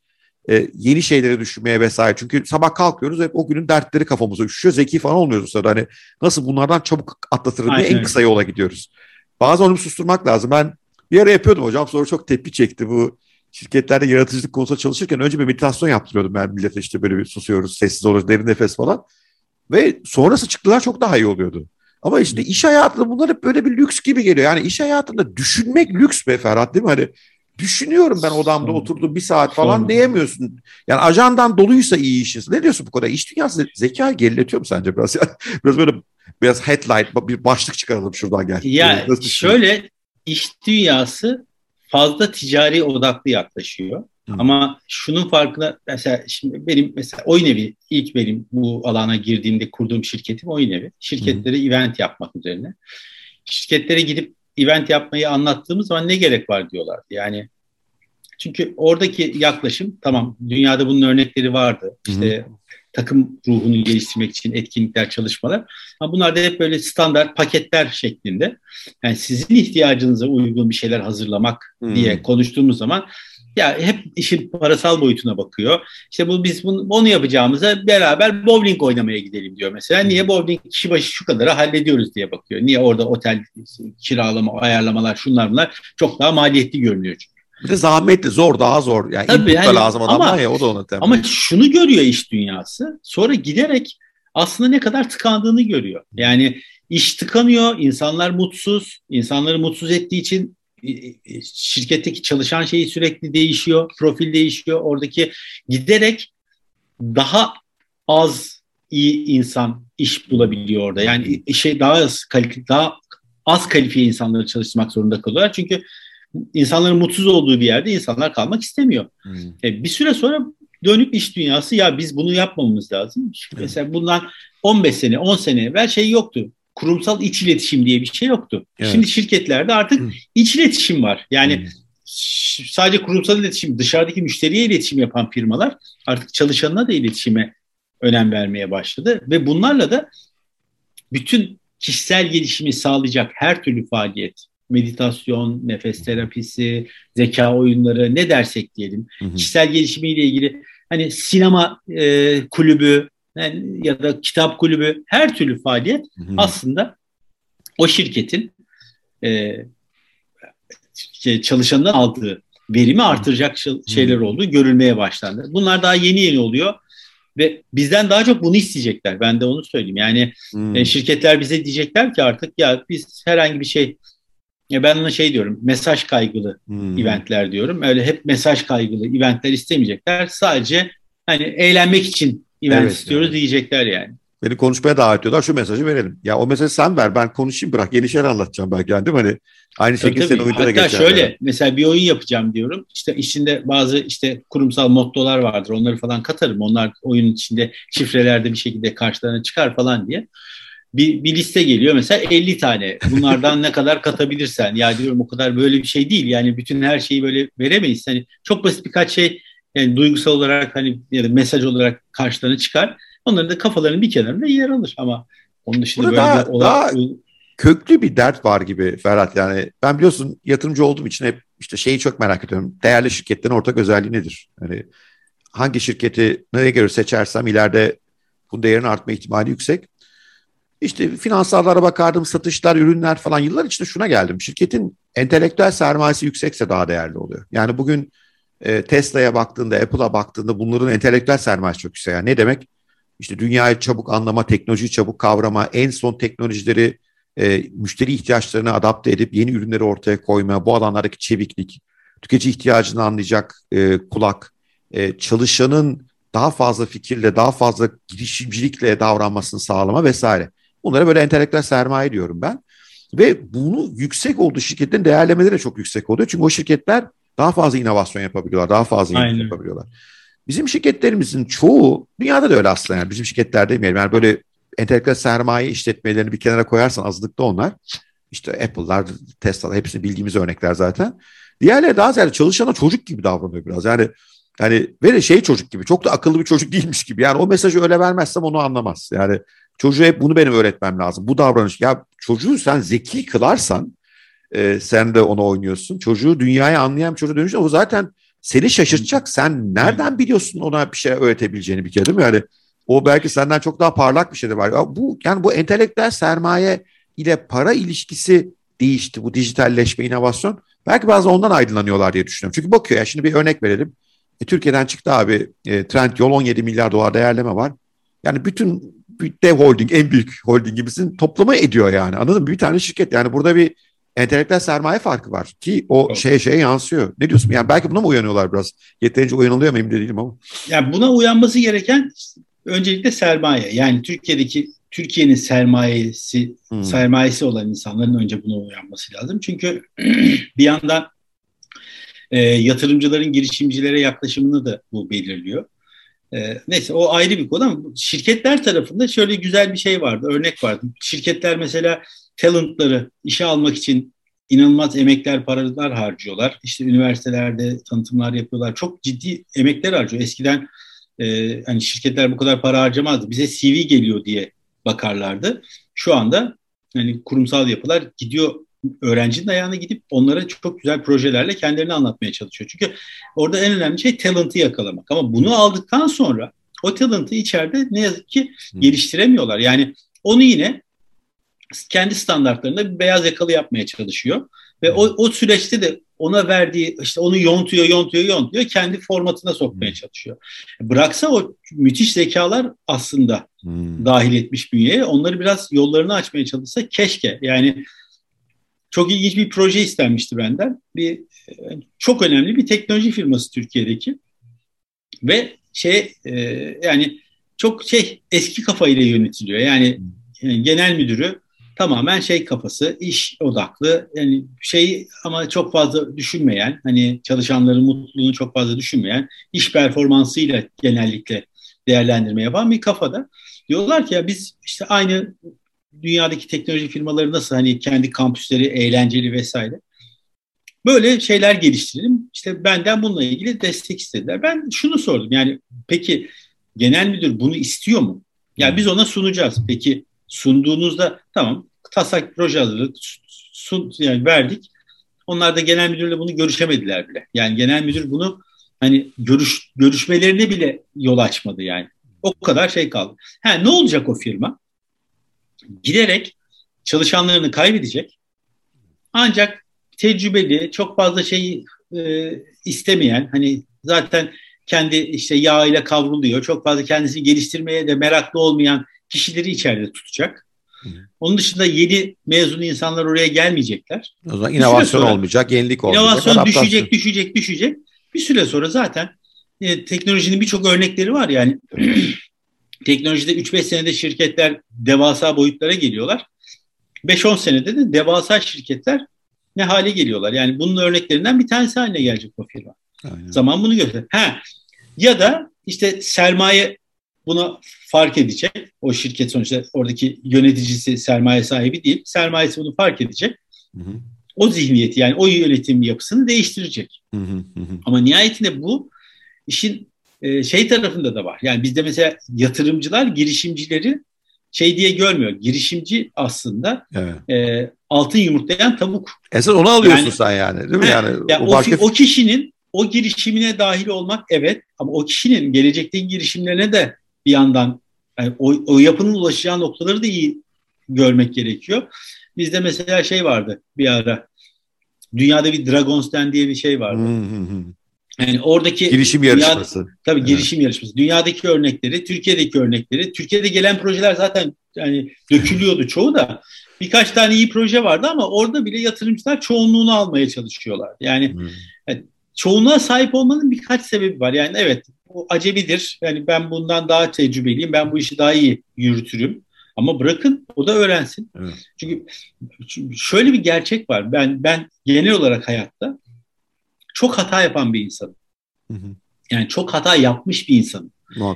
e, yeni şeyleri düşünmeye vesaire. Çünkü sabah kalkıyoruz hep o günün dertleri kafamıza üşüyor. Zeki falan olmuyoruz o sırada. Hani nasıl bunlardan çabuk atlatırım diye en kısa yola gidiyoruz. Bazen onu susturmak lazım. Ben bir ara yapıyordum hocam sonra çok tepki çekti bu şirketlerde yaratıcılık konusunda çalışırken önce bir meditasyon yaptırıyordum ben millete işte böyle bir susuyoruz, sessiz oluyoruz, derin nefes falan. Ve sonrası çıktılar çok daha iyi oluyordu. Ama işte iş hayatında bunlar hep böyle bir lüks gibi geliyor. Yani iş hayatında düşünmek lüks be Ferhat değil mi? Hani düşünüyorum ben odamda oturdum bir saat falan Son. diyemiyorsun. Yani ajandan doluysa iyi işin. Ne diyorsun bu kadar? İş dünyası zeka geriletiyor mu sence biraz? *laughs* Yani biraz böyle biraz headlight bir başlık çıkaralım şuradan gel. Ya yani şöyle iş dünyası fazla ticari odaklı yaklaşıyor. Hı. Ama şunun farkına mesela şimdi benim mesela oyun evi ilk benim bu alana girdiğimde kurduğum şirketim oyun evi. Şirketlere Hı. event yapmak üzerine. Şirketlere gidip event yapmayı anlattığımız zaman ne gerek var diyorlar. Yani çünkü oradaki yaklaşım tamam dünyada bunun örnekleri vardı. İşte Hı. Takım ruhunu geliştirmek için etkinlikler, çalışmalar. Ama bunlar da hep böyle standart paketler şeklinde. Yani sizin ihtiyacınıza uygun bir şeyler hazırlamak Hı. diye konuştuğumuz zaman ya hep işin parasal boyutuna bakıyor. İşte bu biz bunu, onu yapacağımıza beraber bowling oynamaya gidelim diyor mesela. Niye bowling kişi başı şu kadarı hallediyoruz diye bakıyor. Niye orada otel kiralama, ayarlamalar şunlar bunlar çok daha maliyetli görünüyor çünkü. Bir de zahmetli, zor, daha zor. Yani Tabii, yani, lazım adamlar ama, ya o da ona temel. Ama şunu görüyor iş dünyası. Sonra giderek aslında ne kadar tıkandığını görüyor. Yani iş tıkanıyor, insanlar mutsuz, insanları mutsuz ettiği için e, e, şirketteki çalışan şeyi sürekli değişiyor, profil değişiyor. Oradaki giderek daha az iyi insan iş bulabiliyor orada. Yani işe daha az kalifiye, daha az kalifiye insanları çalıştırmak zorunda kalıyorlar. Çünkü insanların mutsuz olduğu bir yerde insanlar kalmak istemiyor. Hmm. E, bir süre sonra dönüp iş dünyası ya biz bunu yapmamamız lazım. Hmm. Mesela bundan 15 sene, 10 sene evvel şey yoktu kurumsal iç iletişim diye bir şey yoktu. Evet. Şimdi şirketlerde artık Hı. iç iletişim var. Yani Hı. sadece kurumsal iletişim, dışarıdaki müşteriye iletişim yapan firmalar artık çalışanına da iletişime önem vermeye başladı ve bunlarla da bütün kişisel gelişimi sağlayacak her türlü faaliyet, meditasyon, nefes terapisi, zeka oyunları ne dersek diyelim, hı hı. kişisel gelişimiyle ilgili hani sinema e, kulübü yani, ya da kitap kulübü her türlü faaliyet hı hı. aslında o şirketin e, çalışanından aldığı verimi artıracak şeyler olduğu görülmeye başlandı. Bunlar daha yeni yeni oluyor ve bizden daha çok bunu isteyecekler. Ben de onu söyleyeyim. Yani hmm. şirketler bize diyecekler ki artık ya biz herhangi bir şey ya ben ona şey diyorum mesaj kaygılı hmm. eventler diyorum. Öyle hep mesaj kaygılı eventler istemeyecekler. Sadece hani eğlenmek için event evet, istiyoruz yani. diyecekler yani. Beni konuşmaya davet ediyorlar. Şu mesajı verelim. Ya o mesajı sen ver. Ben konuşayım bırak. Yeni şeyler anlatacağım belki. Yani değil mi? Hani aynı şekilde tabii, senin oyunda geçer. Hatta şöyle yani. mesela bir oyun yapacağım diyorum. İşte içinde bazı işte kurumsal mottolar vardır. Onları falan katarım. Onlar oyunun içinde şifrelerde bir şekilde karşılarına çıkar falan diye. Bir, bir liste geliyor mesela 50 tane. Bunlardan ne kadar katabilirsen. Ya diyorum o kadar böyle bir şey değil. Yani bütün her şeyi böyle veremeyiz. Hani çok basit birkaç şey yani duygusal olarak hani ya da mesaj olarak karşılarına çıkar. Onların da kafalarının bir kenarında yer alır ama onun dışında Burada böyle daha, bir olay... Daha köklü bir dert var gibi Ferhat yani. Ben biliyorsun yatırımcı olduğum için hep işte şeyi çok merak ediyorum. Değerli şirketlerin ortak özelliği nedir? Hani hangi şirketi neye göre seçersem ileride bu değerin artma ihtimali yüksek. İşte finansallara bakardım, satışlar, ürünler falan yıllar içinde şuna geldim. Şirketin entelektüel sermayesi yüksekse daha değerli oluyor. Yani bugün e, Tesla'ya baktığında, Apple'a baktığında bunların entelektüel sermayesi çok yüksek. Yani ne demek? işte dünyayı çabuk anlama, teknolojiyi çabuk kavrama, en son teknolojileri e, müşteri ihtiyaçlarına adapte edip yeni ürünleri ortaya koyma, bu alanlardaki çeviklik, tüketici ihtiyacını anlayacak e, kulak, e, çalışanın daha fazla fikirle, daha fazla girişimcilikle davranmasını sağlama vesaire. Bunlara böyle entelektüel sermaye diyorum ben. Ve bunu yüksek olduğu şirketlerin değerlemeleri de çok yüksek oluyor. Çünkü o şirketler daha fazla inovasyon yapabiliyorlar, daha fazla yenilik yapabiliyorlar. Bizim şirketlerimizin çoğu, dünyada da öyle aslında yani bizim şirketler demeyelim. Yani böyle entelektüel sermaye işletmelerini bir kenara koyarsan azlıkta onlar. İşte Apple'lar, Tesla'lar hepsini bildiğimiz örnekler zaten. Diğerleri daha ziyade çalışana çocuk gibi davranıyor biraz. Yani yani böyle şey çocuk gibi çok da akıllı bir çocuk değilmiş gibi. Yani o mesajı öyle vermezsem onu anlamaz. Yani çocuğa hep bunu benim öğretmem lazım. Bu davranış ya çocuğu sen zeki kılarsan e, sen de onu oynuyorsun. Çocuğu dünyayı anlayan bir çocuğa dönüşünce o zaten seni şaşırtacak. Sen nereden biliyorsun ona bir şey öğretebileceğini bir kere değil mi? Yani o belki senden çok daha parlak bir şey de var. Ya bu yani bu entelektüel sermaye ile para ilişkisi değişti. Bu dijitalleşme, inovasyon. Belki bazı ondan aydınlanıyorlar diye düşünüyorum. Çünkü bakıyor ya şimdi bir örnek verelim. E, Türkiye'den çıktı abi e, Trendyol 17 milyar dolar değerleme var. Yani bütün dev holding, en büyük holding gibisin toplama ediyor yani. Anladın mı? Bir tane şirket yani burada bir entelektüel sermaye farkı var ki o evet. şeye şeye yansıyor. Ne diyorsun? Yani belki buna mı uyanıyorlar biraz? Yeterince uyanılıyor mu emin değilim ama. Yani buna uyanması gereken öncelikle sermaye. Yani Türkiye'deki Türkiye'nin sermayesi hmm. sermayesi olan insanların önce buna uyanması lazım. Çünkü *clears throat* bir yandan e, yatırımcıların girişimcilere yaklaşımını da bu belirliyor. E, neyse o ayrı bir konu ama şirketler tarafında şöyle güzel bir şey vardı, örnek vardı. Şirketler mesela talentları işe almak için inanılmaz emekler, paralar harcıyorlar. İşte üniversitelerde tanıtımlar yapıyorlar. Çok ciddi emekler harcıyor. Eskiden e, hani şirketler bu kadar para harcamazdı. Bize CV geliyor diye bakarlardı. Şu anda hani kurumsal yapılar gidiyor öğrencinin ayağına gidip onlara çok güzel projelerle kendilerini anlatmaya çalışıyor. Çünkü orada en önemli şey talent'ı yakalamak. Ama bunu aldıktan sonra o talent'ı içeride ne yazık ki geliştiremiyorlar. Yani onu yine kendi standartlarında bir beyaz yakalı yapmaya çalışıyor. Ve o, o süreçte de ona verdiği işte onu yontuyor, yontuyor, yontuyor. Kendi formatına sokmaya çalışıyor. Bıraksa o müthiş zekalar aslında hmm. dahil etmiş bünyeye. Onları biraz yollarını açmaya çalışsa keşke. Yani çok ilginç bir proje istenmişti benden. Bir çok önemli bir teknoloji firması Türkiye'deki. Ve şey e, yani çok şey eski kafayla yönetiliyor. Yani, yani genel müdürü tamamen şey kafası, iş odaklı. Yani şey ama çok fazla düşünmeyen, hani çalışanların mutluluğunu çok fazla düşünmeyen, iş performansıyla genellikle değerlendirme yapan bir kafada. Diyorlar ki ya biz işte aynı dünyadaki teknoloji firmaları nasıl hani kendi kampüsleri eğlenceli vesaire. Böyle şeyler geliştirelim. İşte benden bununla ilgili destek istediler. Ben şunu sordum yani peki genel müdür bunu istiyor mu? Yani biz ona sunacağız. Peki sunduğunuzda tamam taslak proje hazırladık sun, yani verdik. Onlar da genel müdürle bunu görüşemediler bile. Yani genel müdür bunu hani görüş görüşmelerine bile yol açmadı yani. O kadar şey kaldı. Ha, ne olacak o firma? Giderek çalışanlarını kaybedecek. Ancak tecrübeli, çok fazla şey e, istemeyen, hani zaten kendi işte yağ ile kavruluyor, çok fazla kendisini geliştirmeye de meraklı olmayan kişileri içeride tutacak. Onun dışında yeni mezun insanlar oraya gelmeyecekler. O zaman inovasyon sonra, olmayacak, yenilik olmayacak. İnovasyon düşecek, düşecek, düşecek. Bir süre sonra zaten e, teknolojinin birçok örnekleri var yani. *clears throat* Teknolojide 3-5 senede şirketler devasa boyutlara geliyorlar. 5-10 senede de devasa şirketler ne hale geliyorlar. Yani bunun örneklerinden bir tanesi haline gelecek o firma. Aynen. Zaman bunu gösterir. Ha, ya da işte sermaye buna fark edecek. O şirket sonuçta oradaki yöneticisi sermaye sahibi değil. Sermayesi bunu fark edecek. Hı hı. O zihniyeti yani o yönetim yapısını değiştirecek. Hı hı hı. Ama nihayetinde bu işin e, şey tarafında da var. Yani bizde mesela yatırımcılar girişimcileri şey diye görmüyor. Girişimci aslında evet. e, altın yumurtlayan tavuk. Esas onu alıyorsun yani, sen yani değil mi? He, yani, yani o, başka... o kişinin o girişimine dahil olmak evet ama o kişinin gelecekteki girişimlerine de bir yandan yani o, o yapının ulaşacağı noktaları da iyi görmek gerekiyor. Bizde mesela şey vardı bir ara. Dünyada bir Dragon's Den diye bir şey vardı. Yani oradaki girişim yarışması. Dünya, tabii evet. girişim yarışması. Dünyadaki örnekleri, Türkiye'deki örnekleri. Türkiye'de gelen projeler zaten yani dökülüyordu çoğu da. Birkaç tane iyi proje vardı ama orada bile yatırımcılar çoğunluğunu almaya çalışıyorlar. Yani, hmm. yani çoğunluğa sahip olmanın birkaç sebebi var. Yani evet o acemidir. Yani ben bundan daha tecrübeliyim. Ben bu işi daha iyi yürütürüm. Ama bırakın o da öğrensin. Evet. Çünkü şöyle bir gerçek var. Ben ben genel olarak hayatta çok hata yapan bir insanım. Hı hı. Yani çok hata yapmış bir insanım.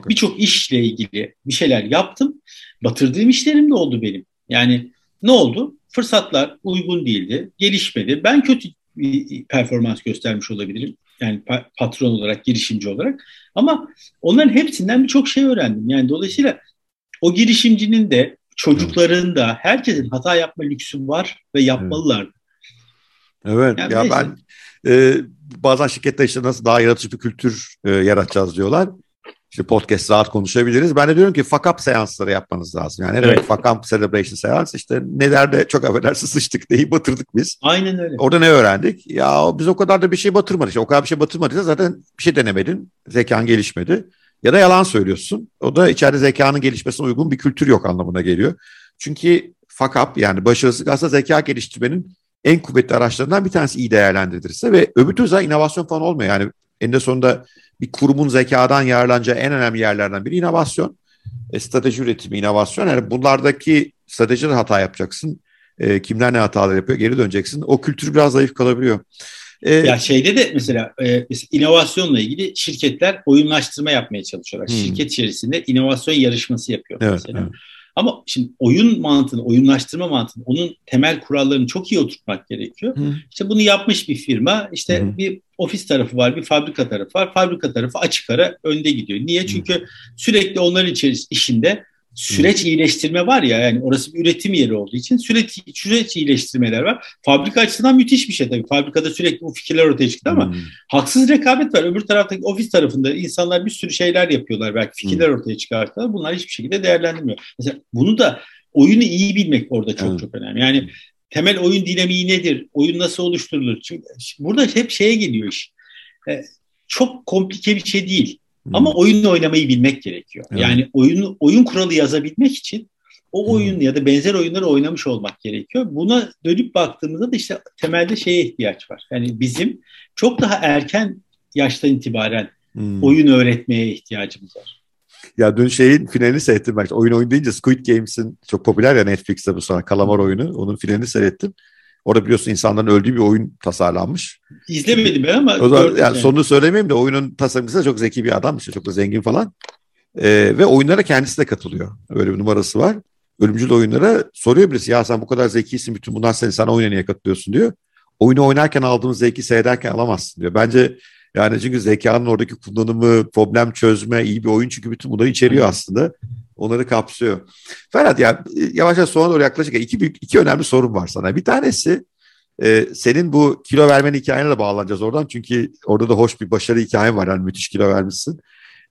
Birçok işle ilgili bir şeyler yaptım. Batırdığım işlerim de oldu benim. Yani ne oldu? Fırsatlar uygun değildi, gelişmedi. Ben kötü bir performans göstermiş olabilirim. Yani patron olarak, girişimci olarak. Ama onların hepsinden birçok şey öğrendim. Yani dolayısıyla o girişimcinin de çocukların da herkesin hata yapma lüksü var ve yapmalılar. Evet, yani ya neyse. ben e, bazen şirkette işte nasıl daha yaratıcı bir kültür e, yaratacağız diyorlar. İşte podcast rahat konuşabiliriz. Ben de diyorum ki fuck up seansları yapmanız lazım. Yani evet. demek fuck up celebration seans? İşte nelerde çok affedersin sıçtık neyi batırdık biz. Aynen öyle. Orada ne öğrendik? Ya biz o kadar da bir şey batırmadık. İşte o kadar bir şey batırmadıysa zaten bir şey denemedin. Zekan gelişmedi. Ya da yalan söylüyorsun. O da içeride zekanın gelişmesine uygun bir kültür yok anlamına geliyor. Çünkü fuck up yani başarısızlık aslında zeka geliştirmenin en kuvvetli araçlarından bir tanesi iyi değerlendirilirse ve öbür türlü inovasyon falan olmuyor. Yani eninde sonunda bir kurumun zekadan yararlanacağı en önemli yerlerden biri inovasyon. E, strateji üretimi, inovasyon. Yani bunlardaki stratejide hata yapacaksın. E, kimler ne hatalar yapıyor geri döneceksin. O kültür biraz zayıf kalabiliyor. E, ya şeyde de mesela, e, inovasyonla ilgili şirketler oyunlaştırma yapmaya çalışıyorlar. Hmm. Şirket içerisinde inovasyon yarışması yapıyor evet, mesela. Evet. Ama şimdi oyun mantığını, oyunlaştırma mantığını, onun temel kurallarını çok iyi oturtmak gerekiyor. Hı. İşte bunu yapmış bir firma, işte Hı. bir ofis tarafı var, bir fabrika tarafı var. Fabrika tarafı açık ara önde gidiyor. Niye? Çünkü sürekli onların içerisinde işinde süreç iyileştirme var ya yani orası bir üretim yeri olduğu için süreç, süreç iyileştirmeler var. Fabrika açısından müthiş bir şey tabii. Fabrikada sürekli bu fikirler ortaya çıktı ama hmm. haksız rekabet var. Öbür taraftaki ofis tarafında insanlar bir sürü şeyler yapıyorlar. Belki fikirler hmm. ortaya çıkartıyorlar. Bunlar hiçbir şekilde değerlendirmiyor. Mesela bunu da oyunu iyi bilmek orada çok hmm. çok önemli. Yani temel oyun dinamiği nedir? Oyun nasıl oluşturulur? Çünkü burada hep şeye geliyor iş. Ee, çok komplike bir şey değil. Hmm. Ama oyunu oynamayı bilmek gerekiyor. Evet. Yani oyunu oyun kuralı yazabilmek için o hmm. oyun hmm. ya da benzer oyunları oynamış olmak gerekiyor. Buna dönüp baktığımızda da işte temelde şeye ihtiyaç var. Yani bizim çok daha erken yaştan itibaren hmm. oyun öğretmeye ihtiyacımız var. Ya dün şeyin finalini seyrettim ben. oyun oyun deyince Squid Games'in çok popüler ya Netflix'te bu sonra kalamar oyunu. Onun finalini seyrettim. Orada biliyorsun insanların öldüğü bir oyun tasarlanmış. İzlemedim ben ama. O zaman yani, yani. sonunu söylemeyeyim de oyunun tasarımcısı da çok zeki bir adam işte çok da zengin falan. Ee, ve oyunlara kendisi de katılıyor. Öyle bir numarası var. Ölümcül oyunlara soruyor birisi ya sen bu kadar zekisin bütün bunlar seni sana oyuna niye katılıyorsun diyor. Oyunu oynarken aldığımız zevki seyrederken alamazsın diyor. Bence yani çünkü zekanın oradaki kullanımı, problem çözme, iyi bir oyun çünkü bütün bunları içeriyor aslında. Onları kapsıyor. Ferhat ya yavaş yavaş sona doğru yaklaşık iki, iki önemli sorun var sana. Bir tanesi e, senin bu kilo vermenin hikayene de bağlanacağız oradan. Çünkü orada da hoş bir başarı hikayen var. Yani müthiş kilo vermişsin.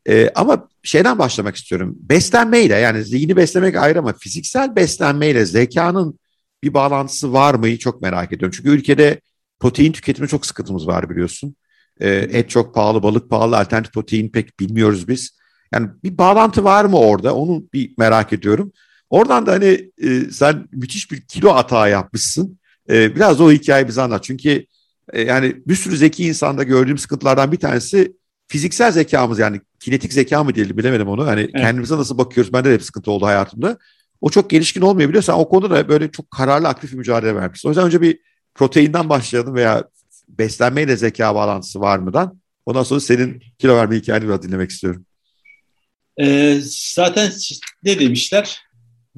E, ama şeyden başlamak istiyorum. Beslenmeyle yani zihni beslemek ayrı ama fiziksel beslenmeyle zekanın bir bağlantısı var mı çok merak ediyorum. Çünkü ülkede protein tüketimi çok sıkıntımız var biliyorsun. E, et çok pahalı, balık pahalı, alternatif protein pek bilmiyoruz biz. Yani bir bağlantı var mı orada? Onu bir merak ediyorum. Oradan da hani e, sen müthiş bir kilo atağı yapmışsın. E, biraz o hikayeyi bize anlat. Çünkü e, yani bir sürü zeki insanda gördüğüm sıkıntılardan bir tanesi fiziksel zekamız yani kinetik zeka mı diyelim bilemedim onu. Hani evet. kendimize nasıl bakıyoruz bende de hep sıkıntı oldu hayatımda. O çok gelişkin olmayabiliyor. Sen o konuda da böyle çok kararlı aktif bir mücadele vermişsin. O yüzden önce bir proteinden başlayalım veya beslenmeyle zeka bağlantısı var mıdan? Ondan sonra senin kilo verme hikayeni biraz dinlemek istiyorum. Ee, zaten ne demişler?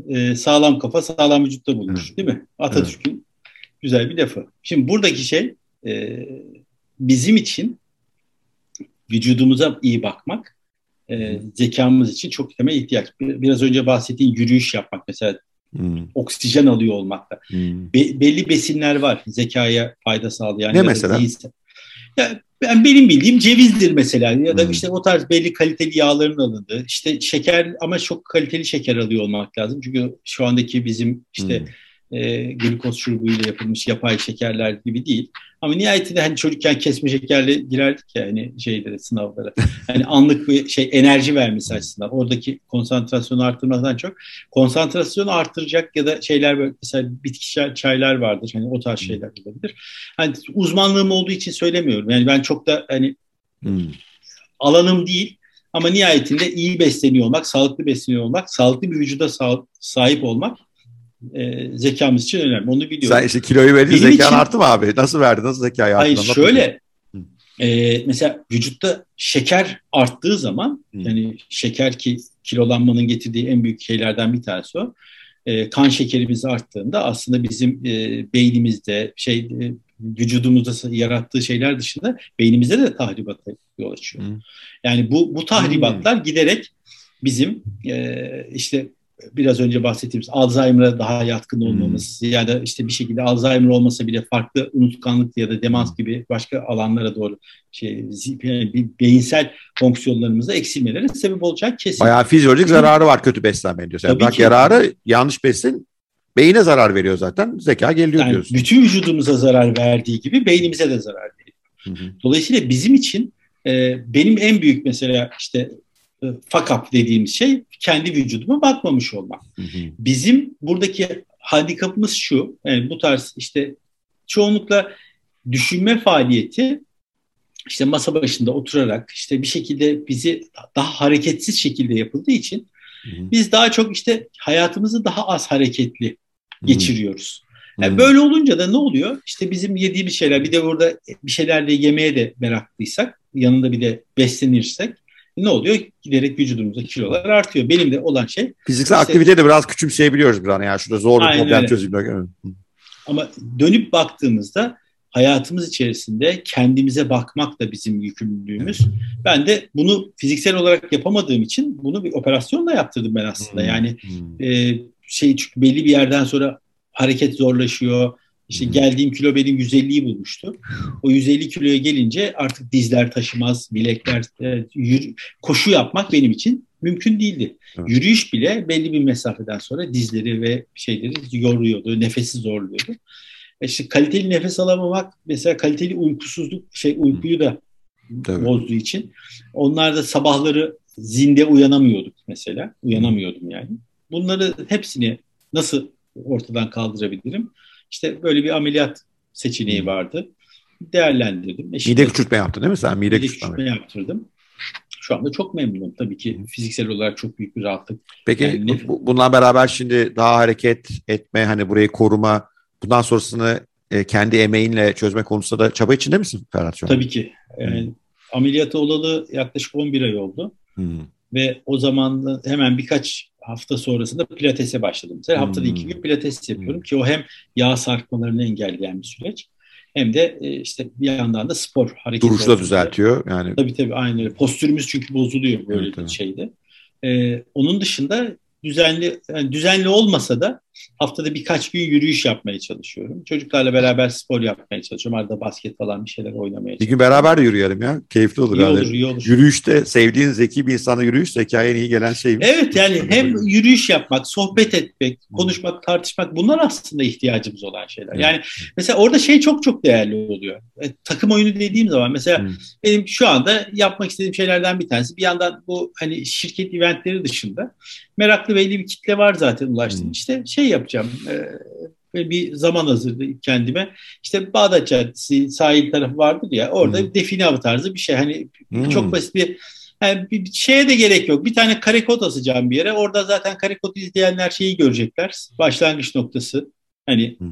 Ee, sağlam kafa sağlam vücutta bulunur değil mi? Atatürk'ün güzel bir lafı. Şimdi buradaki şey e, bizim için vücudumuza iyi bakmak e, zekamız için çok temel ihtiyaç. Biraz önce bahsettiğin yürüyüş yapmak mesela hmm. oksijen alıyor olmakta. Hmm. Be, belli besinler var zekaya fayda sağlayan. Ne mesela? Değilse. Ya, ben benim bildiğim cevizdir mesela ya da hmm. işte o tarz belli kaliteli yağların alındığı işte şeker ama çok kaliteli şeker alıyor olmak lazım çünkü şu andaki bizim işte hmm e, glikoz şurubuyla yapılmış yapay şekerler gibi değil. Ama nihayetinde hani çocukken kesme şekerle girerdik ya hani şeylere sınavlara. Hani anlık bir şey enerji vermesi açısından. Oradaki konsantrasyonu arttırmadan çok konsantrasyonu arttıracak ya da şeyler böyle mesela bitkisel çaylar vardır. Hani o tarz şeyler olabilir. Hani uzmanlığım olduğu için söylemiyorum. Yani ben çok da hani hmm. alanım değil ama nihayetinde iyi besleniyor olmak, sağlıklı besleniyor olmak, sağlıklı bir vücuda sahip olmak e, zekamız için önemli. Onu biliyorum. Sen işte kiloyu verdin zekan için, arttı mı abi? Nasıl verdi? Nasıl zekayı arttı? Hayır şöyle e, mesela vücutta şeker arttığı zaman Hı. yani şeker ki kilolanmanın getirdiği en büyük şeylerden bir tanesi o. E, kan şekerimiz arttığında aslında bizim e, beynimizde şey e, vücudumuzda yarattığı şeyler dışında beynimizde de tahribata yol açıyor. Hı. Yani bu bu tahribatlar Hı. giderek bizim e, işte biraz önce bahsettiğimiz Alzheimer'a daha yatkın hmm. olmamız hmm. ya da işte bir şekilde Alzheimer olmasa bile farklı unutkanlık ya da demans hmm. gibi başka alanlara doğru şey yani beyinsel fonksiyonlarımızda eksilmelere sebep olacak kesin. Bayağı fizyolojik zararı var kötü beslenmenin diyorsun. Yani bak yararı yanlış besin beyine zarar veriyor zaten. Zeka geliyor yani diyorsun. Bütün vücudumuza zarar verdiği gibi beynimize de zarar veriyor. Hı hı. Dolayısıyla bizim için e, benim en büyük mesela işte e, fuck up dediğimiz şey kendi vücuduma bakmamış olmak. Hı hı. Bizim buradaki handikapımız şu, yani bu tarz işte çoğunlukla düşünme faaliyeti işte masa başında oturarak işte bir şekilde bizi daha hareketsiz şekilde yapıldığı için biz daha çok işte hayatımızı daha az hareketli geçiriyoruz. Yani böyle olunca da ne oluyor? İşte bizim yediğimiz şeyler bir de burada bir şeyler de yemeye de meraklıysak yanında bir de beslenirsek ne oluyor? Giderek vücudumuzda kilolar artıyor. Benim de olan şey... Fiziksel işte, aktivite de biraz küçümseyebiliyoruz bir an. Yani şurada zor bir problem çözülmek. Ama dönüp baktığımızda hayatımız içerisinde kendimize bakmak da bizim yükümlülüğümüz. Ben de bunu fiziksel olarak yapamadığım için bunu bir operasyonla yaptırdım ben aslında. Hmm. Yani e, şey çünkü belli bir yerden sonra hareket zorlaşıyor, işte geldiğim kilo benim 150'yi bulmuştu. O 150 kiloya gelince artık dizler taşımaz, bilekler, e, yürü, koşu yapmak benim için mümkün değildi. Evet. Yürüyüş bile belli bir mesafeden sonra dizleri ve şeyleri yoruyordu, nefesi zorluyordu. E işte kaliteli nefes alamamak, mesela kaliteli uykusuzluk, şey uykuyu da Tabii. bozduğu için. Onlar da sabahları zinde uyanamıyorduk mesela. Uyanamıyordum yani. Bunları hepsini nasıl ortadan kaldırabilirim? İşte böyle bir ameliyat seçeneği vardı. Değerlendirdim. Eşimle, mide küçültme yaptın değil mi sen? Mide, mide küçültme yaptırdım. Şu anda çok memnunum. Tabii ki fiziksel olarak çok büyük bir rahatlık. Peki yani, bu, bununla beraber şimdi daha hareket etme, hani burayı koruma, bundan sonrasını e, kendi emeğinle çözme konusunda da çaba içinde misin Ferhat şu an? Tabii ki. Yani, hmm. Ameliyatı olalı yaklaşık 11 ay oldu. Hmm. Ve o zaman hemen birkaç hafta sonrasında pilatese başladım. Mesela hmm. haftada iki gün pilates yapıyorum hmm. ki o hem yağ sarkmalarını engelleyen bir süreç hem de e, işte bir yandan da spor hareket. Duruşu da düzeltiyor yani. Tabii tabii aynı öyle. Postürümüz çünkü bozuluyor böyle evet, bir evet. şeyde. Ee, onun dışında düzenli yani düzenli olmasa da haftada birkaç gün yürüyüş yapmaya çalışıyorum. Çocuklarla beraber spor yapmaya çalışıyorum. Arada basket falan bir şeyler oynamaya çalışıyorum. Bir gün beraber de yürüyelim ya. Keyifli olur. İyi yani. olur, iyi olur. Yürüyüşte sevdiğin zeki bir insana yürüyüş zekaya iyi gelen şey. Evet yani hem yürüyüş yapmak, sohbet etmek, konuşmak, tartışmak bunlar aslında ihtiyacımız olan şeyler. Yani mesela orada şey çok çok değerli oluyor. E, takım oyunu dediğim zaman mesela hmm. benim şu anda yapmak istediğim şeylerden bir tanesi bir yandan bu hani şirket eventleri dışında meraklı belli bir kitle var zaten ulaştım. Hmm. İşte şey yapacağım. E, bir zaman hazırlayıp kendime. İşte Bağdat Caddesi sahil tarafı vardır ya orada hmm. define avı tarzı bir şey. Hani hmm. çok basit bir yani bir şeye de gerek yok. Bir tane karekod asacağım bir yere. Orada zaten karekodu izleyenler şeyi görecekler. Başlangıç noktası. Hani Hı.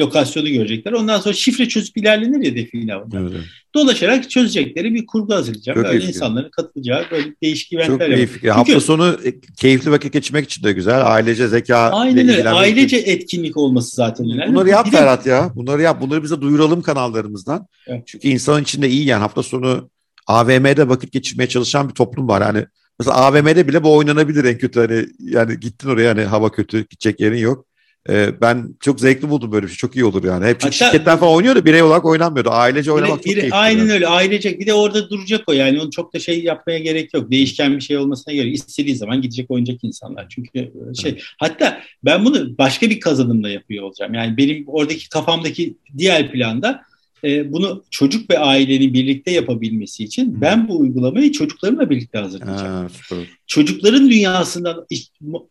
lokasyonu görecekler. Ondan sonra şifre çözüp ilerlenir ya define. Evet. Dolaşarak çözecekleri bir kurgu hazırlayacağım. Çok böyle insanların katılacağı böyle değişik eventler yapacağım. Çünkü... Hafta sonu e, keyifli vakit geçirmek için de güzel. Ailece zeka. Aynen öyle. Ailece için. etkinlik olması zaten önemli. Bunları yap Ferhat ya. Bunları yap. Bunları bize duyuralım kanallarımızdan. Evet. Çünkü insanın içinde iyi yani hafta sonu AVM'de vakit geçirmeye çalışan bir toplum var. Yani mesela AVM'de bile bu oynanabilir en kötü hani yani gittin oraya hani hava kötü gidecek yerin yok. Ee, ben çok zevkli buldum böyle bir şey. Çok iyi olur yani. Hep Hatta, şirketler falan oynuyor da birey olarak oynanmıyordu. Ailece oynamak bire, çok keyifli. Aynen yani. öyle. Ailecek. Bir de orada duracak o yani. Onu çok da şey yapmaya gerek yok. Değişken bir şey olmasına gerek. İstediği zaman gidecek oynayacak insanlar. Çünkü e, şey. Evet. Hatta ben bunu başka bir kazanımla yapıyor olacağım. Yani benim oradaki kafamdaki diğer planda e, bunu çocuk ve ailenin birlikte yapabilmesi için hmm. ben bu uygulamayı çocuklarımla birlikte hazırlayacağım. Ha, Çocukların dünyasından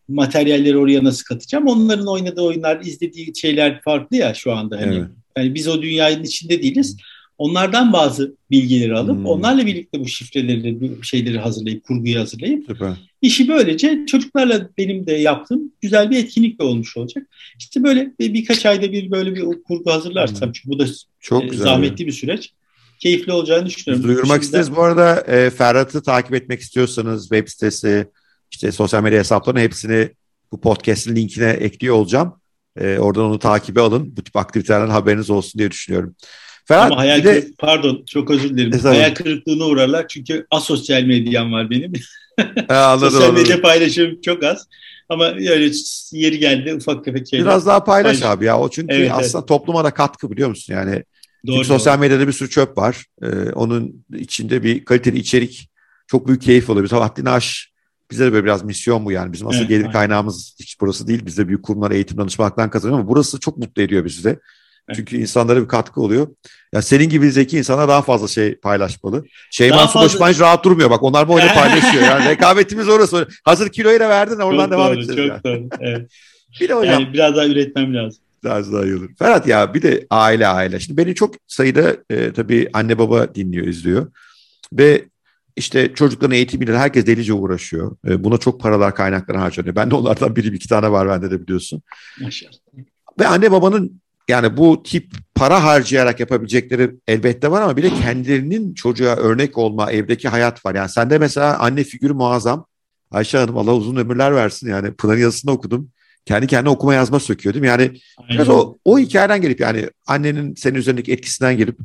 materyalleri oraya nasıl katacağım? Onların oynadığı oyunlar, izlediği şeyler farklı ya şu anda. Hani, evet. yani biz o dünyanın içinde değiliz. Hmm Onlardan bazı bilgileri alıp hmm. onlarla birlikte bu şifreleri, bu şeyleri hazırlayıp, kurguyu hazırlayıp Süper. işi böylece çocuklarla benim de yaptığım güzel bir etkinlik de olmuş olacak. İşte böyle bir, birkaç ayda bir böyle bir kurgu hazırlarsam hmm. çünkü bu da Çok e, zahmetli ya. bir süreç. Keyifli olacağını düşünüyorum. Duyurmak Şimdiden... isteriz. Bu arada e, Ferhat'ı takip etmek istiyorsanız web sitesi, işte sosyal medya hesaplarının hepsini bu podcast'in linkine ekliyor olacağım. E, oradan onu takibe alın. Bu tip aktivitelerden haberiniz olsun diye düşünüyorum. Ferhat, Ama hayal de... pardon çok özür dilerim. Estağfurullah. Hayal kırıklığına uğrarlar çünkü asosyal medyam var benim. He, anladım, *laughs* Sosyal medya paylaşımım çok az. Ama öyle yeri geldi ufak tefek şeyler. Biraz daha paylaş, paylaş. abi ya. O çünkü evet, aslında evet. topluma da katkı biliyor musun? Yani doğru, çünkü sosyal medyada bir sürü çöp var. Ee, onun içinde bir kaliteli içerik çok büyük keyif oluyor. Haddini Aş bize de böyle biraz misyon bu yani. Bizim asıl evet, gelir aynen. kaynağımız hiç burası değil. Biz de büyük kurumlar eğitim danışmaktan kazanıyor ama burası çok mutlu ediyor bizi de. Çünkü insanlara bir katkı oluyor. Ya senin gibi zeki insana daha fazla şey paylaşmalı. Şeyman Subaşıman hiç rahat durmuyor bak. Onlar bu oyunu *laughs* paylaşıyor. Yani rekabetimiz orası. Hazır kiloyu da verdin oradan çok devam edeceğiz. Çok yani. doğru. Evet. *laughs* bir de hocam. Yani biraz daha üretmem lazım. Biraz daha iyi olur. Ferhat ya bir de aile aile. Şimdi beni çok sayıda e, tabii anne baba dinliyor, izliyor. Ve işte çocukların eğitimiyle herkes delice uğraşıyor. E, buna çok paralar kaynakları harcanıyor. Ben de onlardan biri iki tane var bende de biliyorsun. Maşallah. Ve anne babanın yani bu tip para harcayarak yapabilecekleri elbette var ama bir de kendilerinin çocuğa örnek olma evdeki hayat var. Yani sende mesela anne figürü muazzam. Ayşe Hanım Allah uzun ömürler versin yani Pınar yazısını okudum. Kendi kendine okuma yazma söküyor değil mi? Yani biraz o, o hikayeden gelip yani annenin senin üzerindeki etkisinden gelip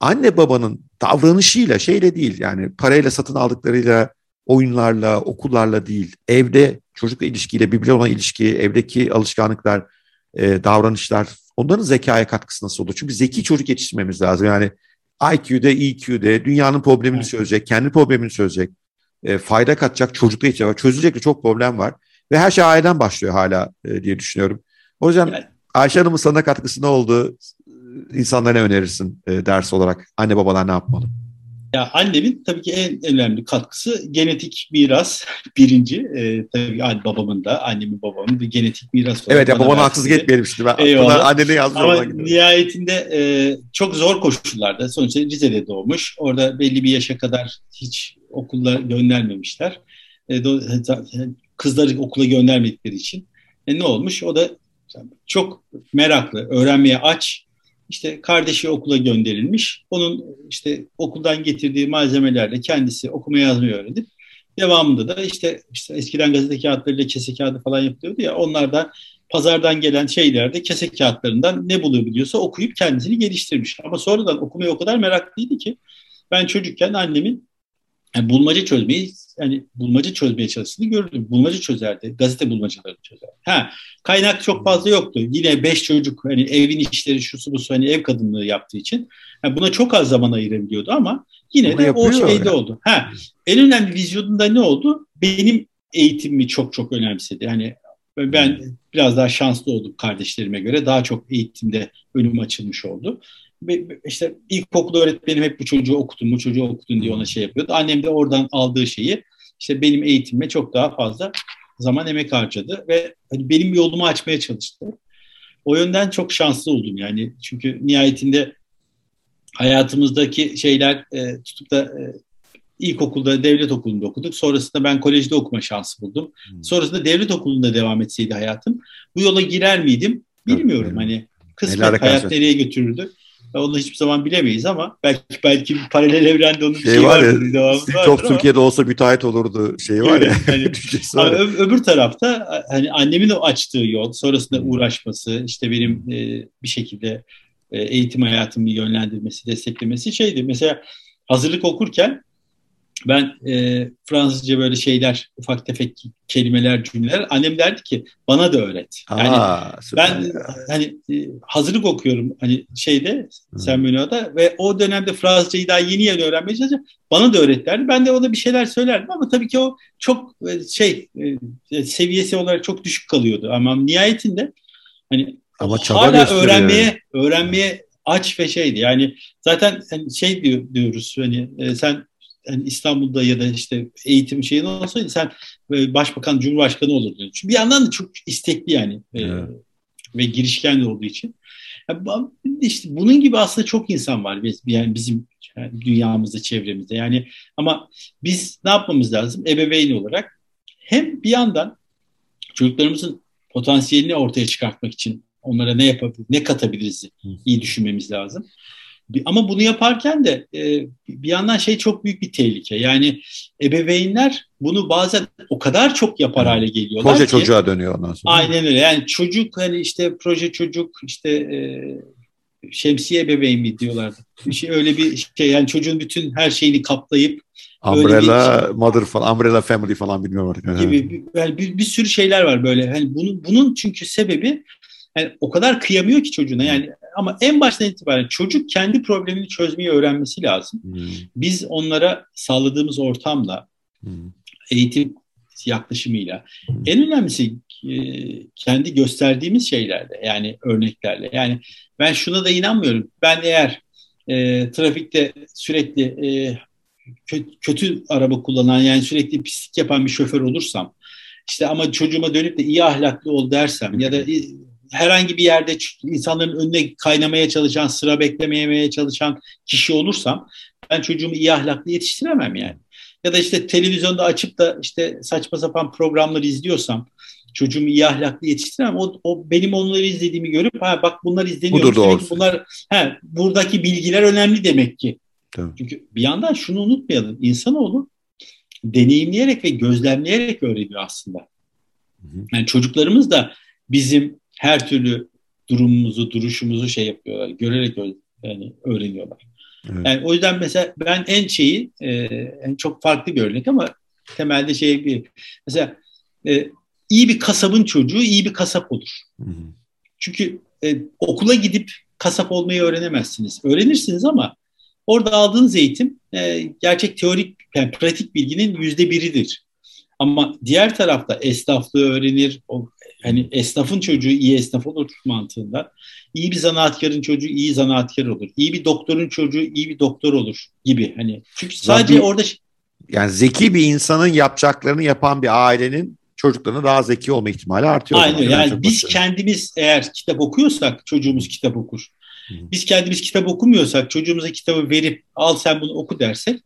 anne babanın davranışıyla şeyle değil yani parayla satın aldıklarıyla oyunlarla okullarla değil evde çocukla ilişkiyle birbirine olan ilişki evdeki alışkanlıklar e, davranışlar onların zekaya katkısı nasıl olur? Çünkü zeki çocuk yetiştirmemiz lazım. Yani IQ'de, EQ'de dünyanın problemini evet. çözecek, kendi problemini çözecek, e, fayda katacak çocukla ihtiyaç var. Çözülecek çok problem var. Ve her şey aileden başlıyor hala e, diye düşünüyorum. O yüzden evet. Ayşe Hanım'ın sana katkısı ne oldu? İnsanlara ne önerirsin e, ders olarak? Anne babalar ne yapmalı? Ya annemin tabii ki en önemli katkısı genetik miras *laughs* birinci. E, tabii anne babamın da annemin babamın da genetik miras. Evet ya babana haksızlık etmeyelim şimdi. Ben Eyvallah. annene yazmış Ama nihayetinde e, çok zor koşullarda sonuçta Rize'de doğmuş. Orada belli bir yaşa kadar hiç okullar göndermemişler. E, do, kızları okula göndermedikleri için. E, ne olmuş? O da çok meraklı, öğrenmeye aç işte kardeşi okula gönderilmiş. Onun işte okuldan getirdiği malzemelerle kendisi okuma yazmayı öğrenip devamında da işte, işte eskiden gazete kağıtlarıyla kese kağıdı falan yapılıyordu ya onlardan pazardan gelen şeylerde kese kağıtlarından ne bulabiliyorsa okuyup kendisini geliştirmiş. Ama sonradan okumaya o kadar meraklıydı ki ben çocukken annemin yani bulmaca çözmeyi yani bulmaca çözmeye çalıştığını gördüm. Bulmaca çözerdi. Gazete bulmacalarını çözerdi. Ha, kaynak çok fazla yoktu. Yine beş çocuk hani evin işleri şusu bu hani ev kadınlığı yaptığı için yani buna çok az zaman ayırabiliyordu ama yine Bunu de o şeyde ya. oldu. Ha, en önemli vizyonunda ne oldu? Benim eğitimimi çok çok önemsedi. Yani ben biraz daha şanslı oldum kardeşlerime göre. Daha çok eğitimde önüm açılmış oldu işte ilkokul öğretmenim hep bu çocuğu okutun, bu çocuğu okutun diye ona şey yapıyordu. Annem de oradan aldığı şeyi işte benim eğitimime çok daha fazla zaman emek harcadı ve hani benim yolumu açmaya çalıştı. O yönden çok şanslı oldum yani. Çünkü nihayetinde hayatımızdaki şeyler e, tutup da e, ilkokulda devlet okulunda okuduk. Sonrasında ben kolejde okuma şansı buldum. Hmm. Sonrasında devlet okulunda devam etseydi hayatım bu yola girer miydim bilmiyorum. Evet, hani kısmet hayat nereye götürürdü. Onu hiçbir zaman bilemeyiz ama belki belki bir paralel evrende onun bir şey, şey var ya, Steve Türkiye'de olsa müteahhit olurdu şey var ya. Hani, *laughs* ama öbür tarafta hani annemin o açtığı yol, sonrasında hmm. uğraşması, işte benim e, bir şekilde e, eğitim hayatımı yönlendirmesi, desteklemesi şeydi. Mesela hazırlık okurken ben e, Fransızca böyle şeyler, ufak tefek kelimeler, cümleler annem derdi ki bana da öğret. Yani Aa, ben ya. hani e, hazırlık okuyorum hani şeyde Sen Menü'de ve o dönemde Fransızcayı daha yeni yeni öğrenmeye çalışacağım. Bana da öğret derdi. Ben de ona bir şeyler söylerdim ama tabii ki o çok e, şey e, seviyesi olarak çok düşük kalıyordu. Ama nihayetinde hani ama hala öğrenmeye öğrenmeye aç ve şeydi. Yani zaten hani şey diyor, diyoruz hani sen yani İstanbul'da ya da işte eğitim şeyin olsaydı sen e, başbakan, cumhurbaşkanı olurdun. Çünkü bir yandan da çok istekli yani e, evet. ve girişken de olduğu için. İşte bunun gibi aslında çok insan var yani bizim yani dünyamızda, çevremizde. Yani ama biz ne yapmamız lazım? Ebeveyn olarak hem bir yandan çocuklarımızın potansiyelini ortaya çıkartmak için onlara ne yapabiliriz, ne katabiliriz iyi düşünmemiz lazım. Ama bunu yaparken de e, bir yandan şey çok büyük bir tehlike. Yani ebeveynler bunu bazen o kadar çok yapar hale geliyorlar Proje ki. çocuğa dönüyor ondan sonra. Aynen öyle. Yani çocuk hani işte proje çocuk işte e, şemsiye ebeveyn mi diyorlardı. Şey öyle bir şey yani çocuğun bütün her şeyini kaplayıp Umbrella bir, Mother falan, Umbrella Family falan bilmiyorum artık. Gibi yani bir, bir sürü şeyler var böyle. Hani bunun bunun çünkü sebebi yani o kadar kıyamıyor ki çocuğuna. Yani ama en baştan itibaren çocuk kendi problemini çözmeyi öğrenmesi lazım. Hmm. Biz onlara sağladığımız ortamla, hmm. eğitim yaklaşımıyla, hmm. en önemlisi e, kendi gösterdiğimiz şeylerle, yani örneklerle. Yani ben şuna da inanmıyorum. Ben eğer e, trafikte sürekli e, kötü, kötü araba kullanan, yani sürekli pislik yapan bir şoför olursam, işte ama çocuğuma dönüp de iyi ahlaklı ol dersem ya da herhangi bir yerde insanların önüne kaynamaya çalışan, sıra beklemeye çalışan kişi olursam ben çocuğumu iyi ahlaklı yetiştiremem yani. Ya da işte televizyonda açıp da işte saçma sapan programları izliyorsam çocuğumu iyi ahlaklı yetiştiremem. O, o benim onları izlediğimi görüp ha bak bunlar izleniyor. Demek bunlar he, buradaki bilgiler önemli demek ki. Tabii. Çünkü bir yandan şunu unutmayalım. İnsanoğlu deneyimleyerek ve gözlemleyerek öğreniyor aslında. Yani çocuklarımız da bizim her türlü durumumuzu, duruşumuzu şey yapıyorlar. Görerek yani öğreniyorlar. Evet. Yani o yüzden mesela ben en şeyi e, en çok farklı bir örnek ama temelde şey bir mesela e, iyi bir kasabın çocuğu iyi bir kasap olur. Hı hı. Çünkü e, okula gidip kasap olmayı öğrenemezsiniz. Öğrenirsiniz ama orada aldığınız eğitim e, gerçek teorik yani pratik bilginin yüzde biridir. Ama diğer tarafta esnaflığı öğrenir, o hani esnafın çocuğu iyi esnaf olur mantığında. İyi bir zanaatkarın çocuğu iyi zanaatkar olur. İyi bir doktorun çocuğu iyi bir doktor olur gibi. Hani çünkü sadece Zaten, orada yani zeki bir insanın yapacaklarını yapan bir ailenin çocuklarının daha zeki olma ihtimali artıyor. Aynen yani, yani biz bakıyorum. kendimiz eğer kitap okuyorsak çocuğumuz kitap okur. Hı. Biz kendimiz kitap okumuyorsak çocuğumuza kitabı verip al sen bunu oku dersek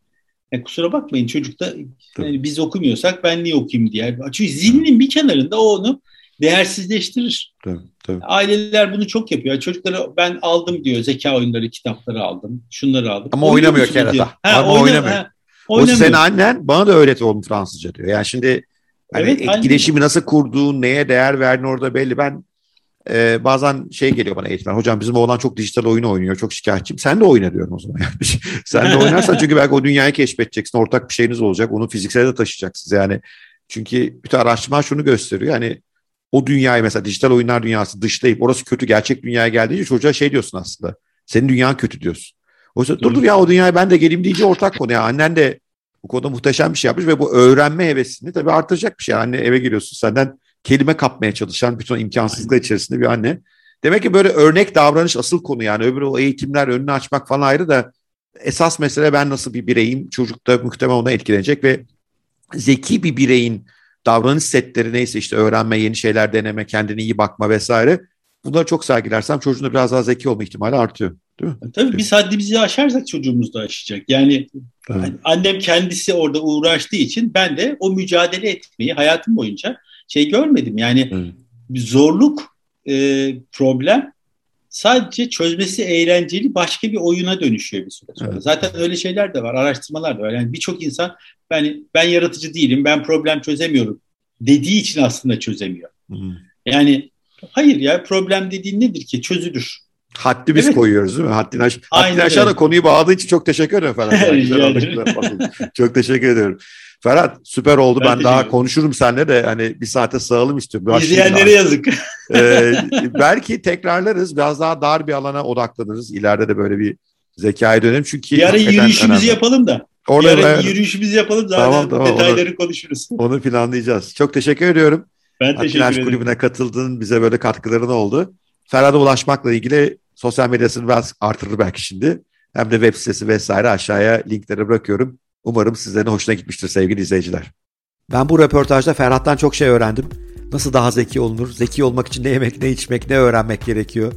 yani kusura bakmayın çocukta yani biz okumuyorsak ben niye okuyayım diye. Çünkü zihninin bir kenarında onu değersizleştirir. Tabii, tabii. Aileler bunu çok yapıyor. Çocuklara ben aldım diyor zeka oyunları kitapları aldım. Şunları aldım. Ama Oynuyor oynamıyor kerata. Ha, Ama oyna, oynamıyor. Ha, o sen annen bana da öğret oğlum Fransızca diyor. Yani şimdi hani evet, etkileşimi aynen. nasıl kurduğun, neye değer verdiğin orada belli. Ben e, bazen şey geliyor bana eğitmen. Hocam bizim oğlan çok dijital oyun oynuyor. Çok şikayetçiyim. Sen de oyna diyorum o zaman. *laughs* Yani. *laughs* Sen de oynarsan çünkü belki o dünyayı keşfedeceksin. Ortak bir şeyiniz olacak. Onu fiziksel de taşıyacaksınız. Yani çünkü bütün araştırmalar şunu gösteriyor. Yani o dünyayı mesela dijital oyunlar dünyası dışlayıp orası kötü gerçek dünyaya geldiğince çocuğa şey diyorsun aslında. Senin dünyan kötü diyorsun. Oysa dur dur ya o dünyaya ben de geleyim diyece ortak konu. Yani annen de bu konuda muhteşem bir şey yapmış ve bu öğrenme hevesini tabii artıracak bir şey. Anne eve giriyorsun senden kelime kapmaya çalışan bütün imkansızlıklar içerisinde bir anne. Demek ki böyle örnek davranış asıl konu yani öbür o eğitimler önünü açmak falan ayrı da esas mesele ben nasıl bir bireyim çocuk da muhtemelen ona etkilenecek ve zeki bir bireyin davranış setleri neyse işte öğrenme, yeni şeyler deneme, kendine iyi bakma vesaire. Bunları çok sergilersem çocuğun da biraz daha zeki olma ihtimali artıyor. Değil mi? Tabii biz haddimizi aşarsak çocuğumuz da aşacak. Yani evet. annem kendisi orada uğraştığı için ben de o mücadele etmeyi hayatım boyunca şey görmedim. Yani evet. zorluk, e, problem sadece çözmesi eğlenceli başka bir oyuna dönüşüyor bir süre sonra. Evet. Zaten öyle şeyler de var, araştırmalar da var. Yani birçok insan ben ben yaratıcı değilim, ben problem çözemiyorum dediği için aslında çözemiyor. Hmm. Yani hayır ya problem dediğin nedir ki? Çözülür. Haddi biz evet. koyuyoruz değil mi? Haddini, aş Haddini aşağıda konuyu bağladığı için çok teşekkür ederim Ferhat. çok teşekkür ediyorum. Ferhat süper oldu. Ben, ben daha konuşurum seninle de hani bir saate sığalım istiyorum. İzleyenlere yazık. ee, belki tekrarlarız. Biraz daha dar bir alana odaklanırız. İleride de böyle bir zekaya dönelim. Çünkü bir ara yürüyüşümüzü önemli. yapalım da. Orada Yarın ben... yürüyüşümüzü yapalım zaten tamam, tamam, detayları onu, konuşuruz. Onu planlayacağız. Çok teşekkür ediyorum. Ben teşekkür Atinaj ederim. Kulübü'ne katıldığın bize böyle katkıların oldu. Ferhat'a ulaşmakla ilgili sosyal medyasını biraz artırır belki şimdi. Hem de web sitesi vesaire aşağıya linkleri bırakıyorum. Umarım sizlerin hoşuna gitmiştir sevgili izleyiciler. Ben bu röportajda Ferhat'tan çok şey öğrendim. Nasıl daha zeki olunur? Zeki olmak için ne yemek, ne içmek, ne öğrenmek gerekiyor?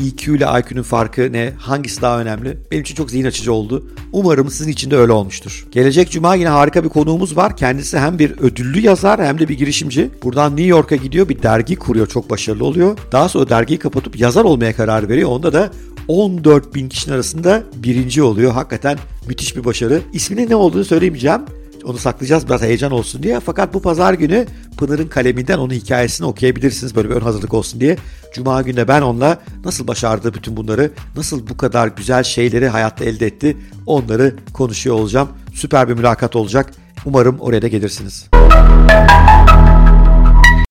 EQ ile IQ'nun farkı ne? Hangisi daha önemli? Benim için çok zihin açıcı oldu. Umarım sizin için de öyle olmuştur. Gelecek cuma yine harika bir konuğumuz var. Kendisi hem bir ödüllü yazar hem de bir girişimci. Buradan New York'a gidiyor bir dergi kuruyor. Çok başarılı oluyor. Daha sonra dergiyi kapatıp yazar olmaya karar veriyor. Onda da 14 bin kişinin arasında birinci oluyor. Hakikaten müthiş bir başarı. İsminin ne olduğunu söylemeyeceğim. Onu saklayacağız biraz heyecan olsun diye. Fakat bu pazar günü Pınar'ın kaleminden onun hikayesini okuyabilirsiniz. Böyle bir ön hazırlık olsun diye. Cuma günde ben onunla nasıl başardı bütün bunları, nasıl bu kadar güzel şeyleri hayatta elde etti onları konuşuyor olacağım. Süper bir mülakat olacak. Umarım oraya da gelirsiniz.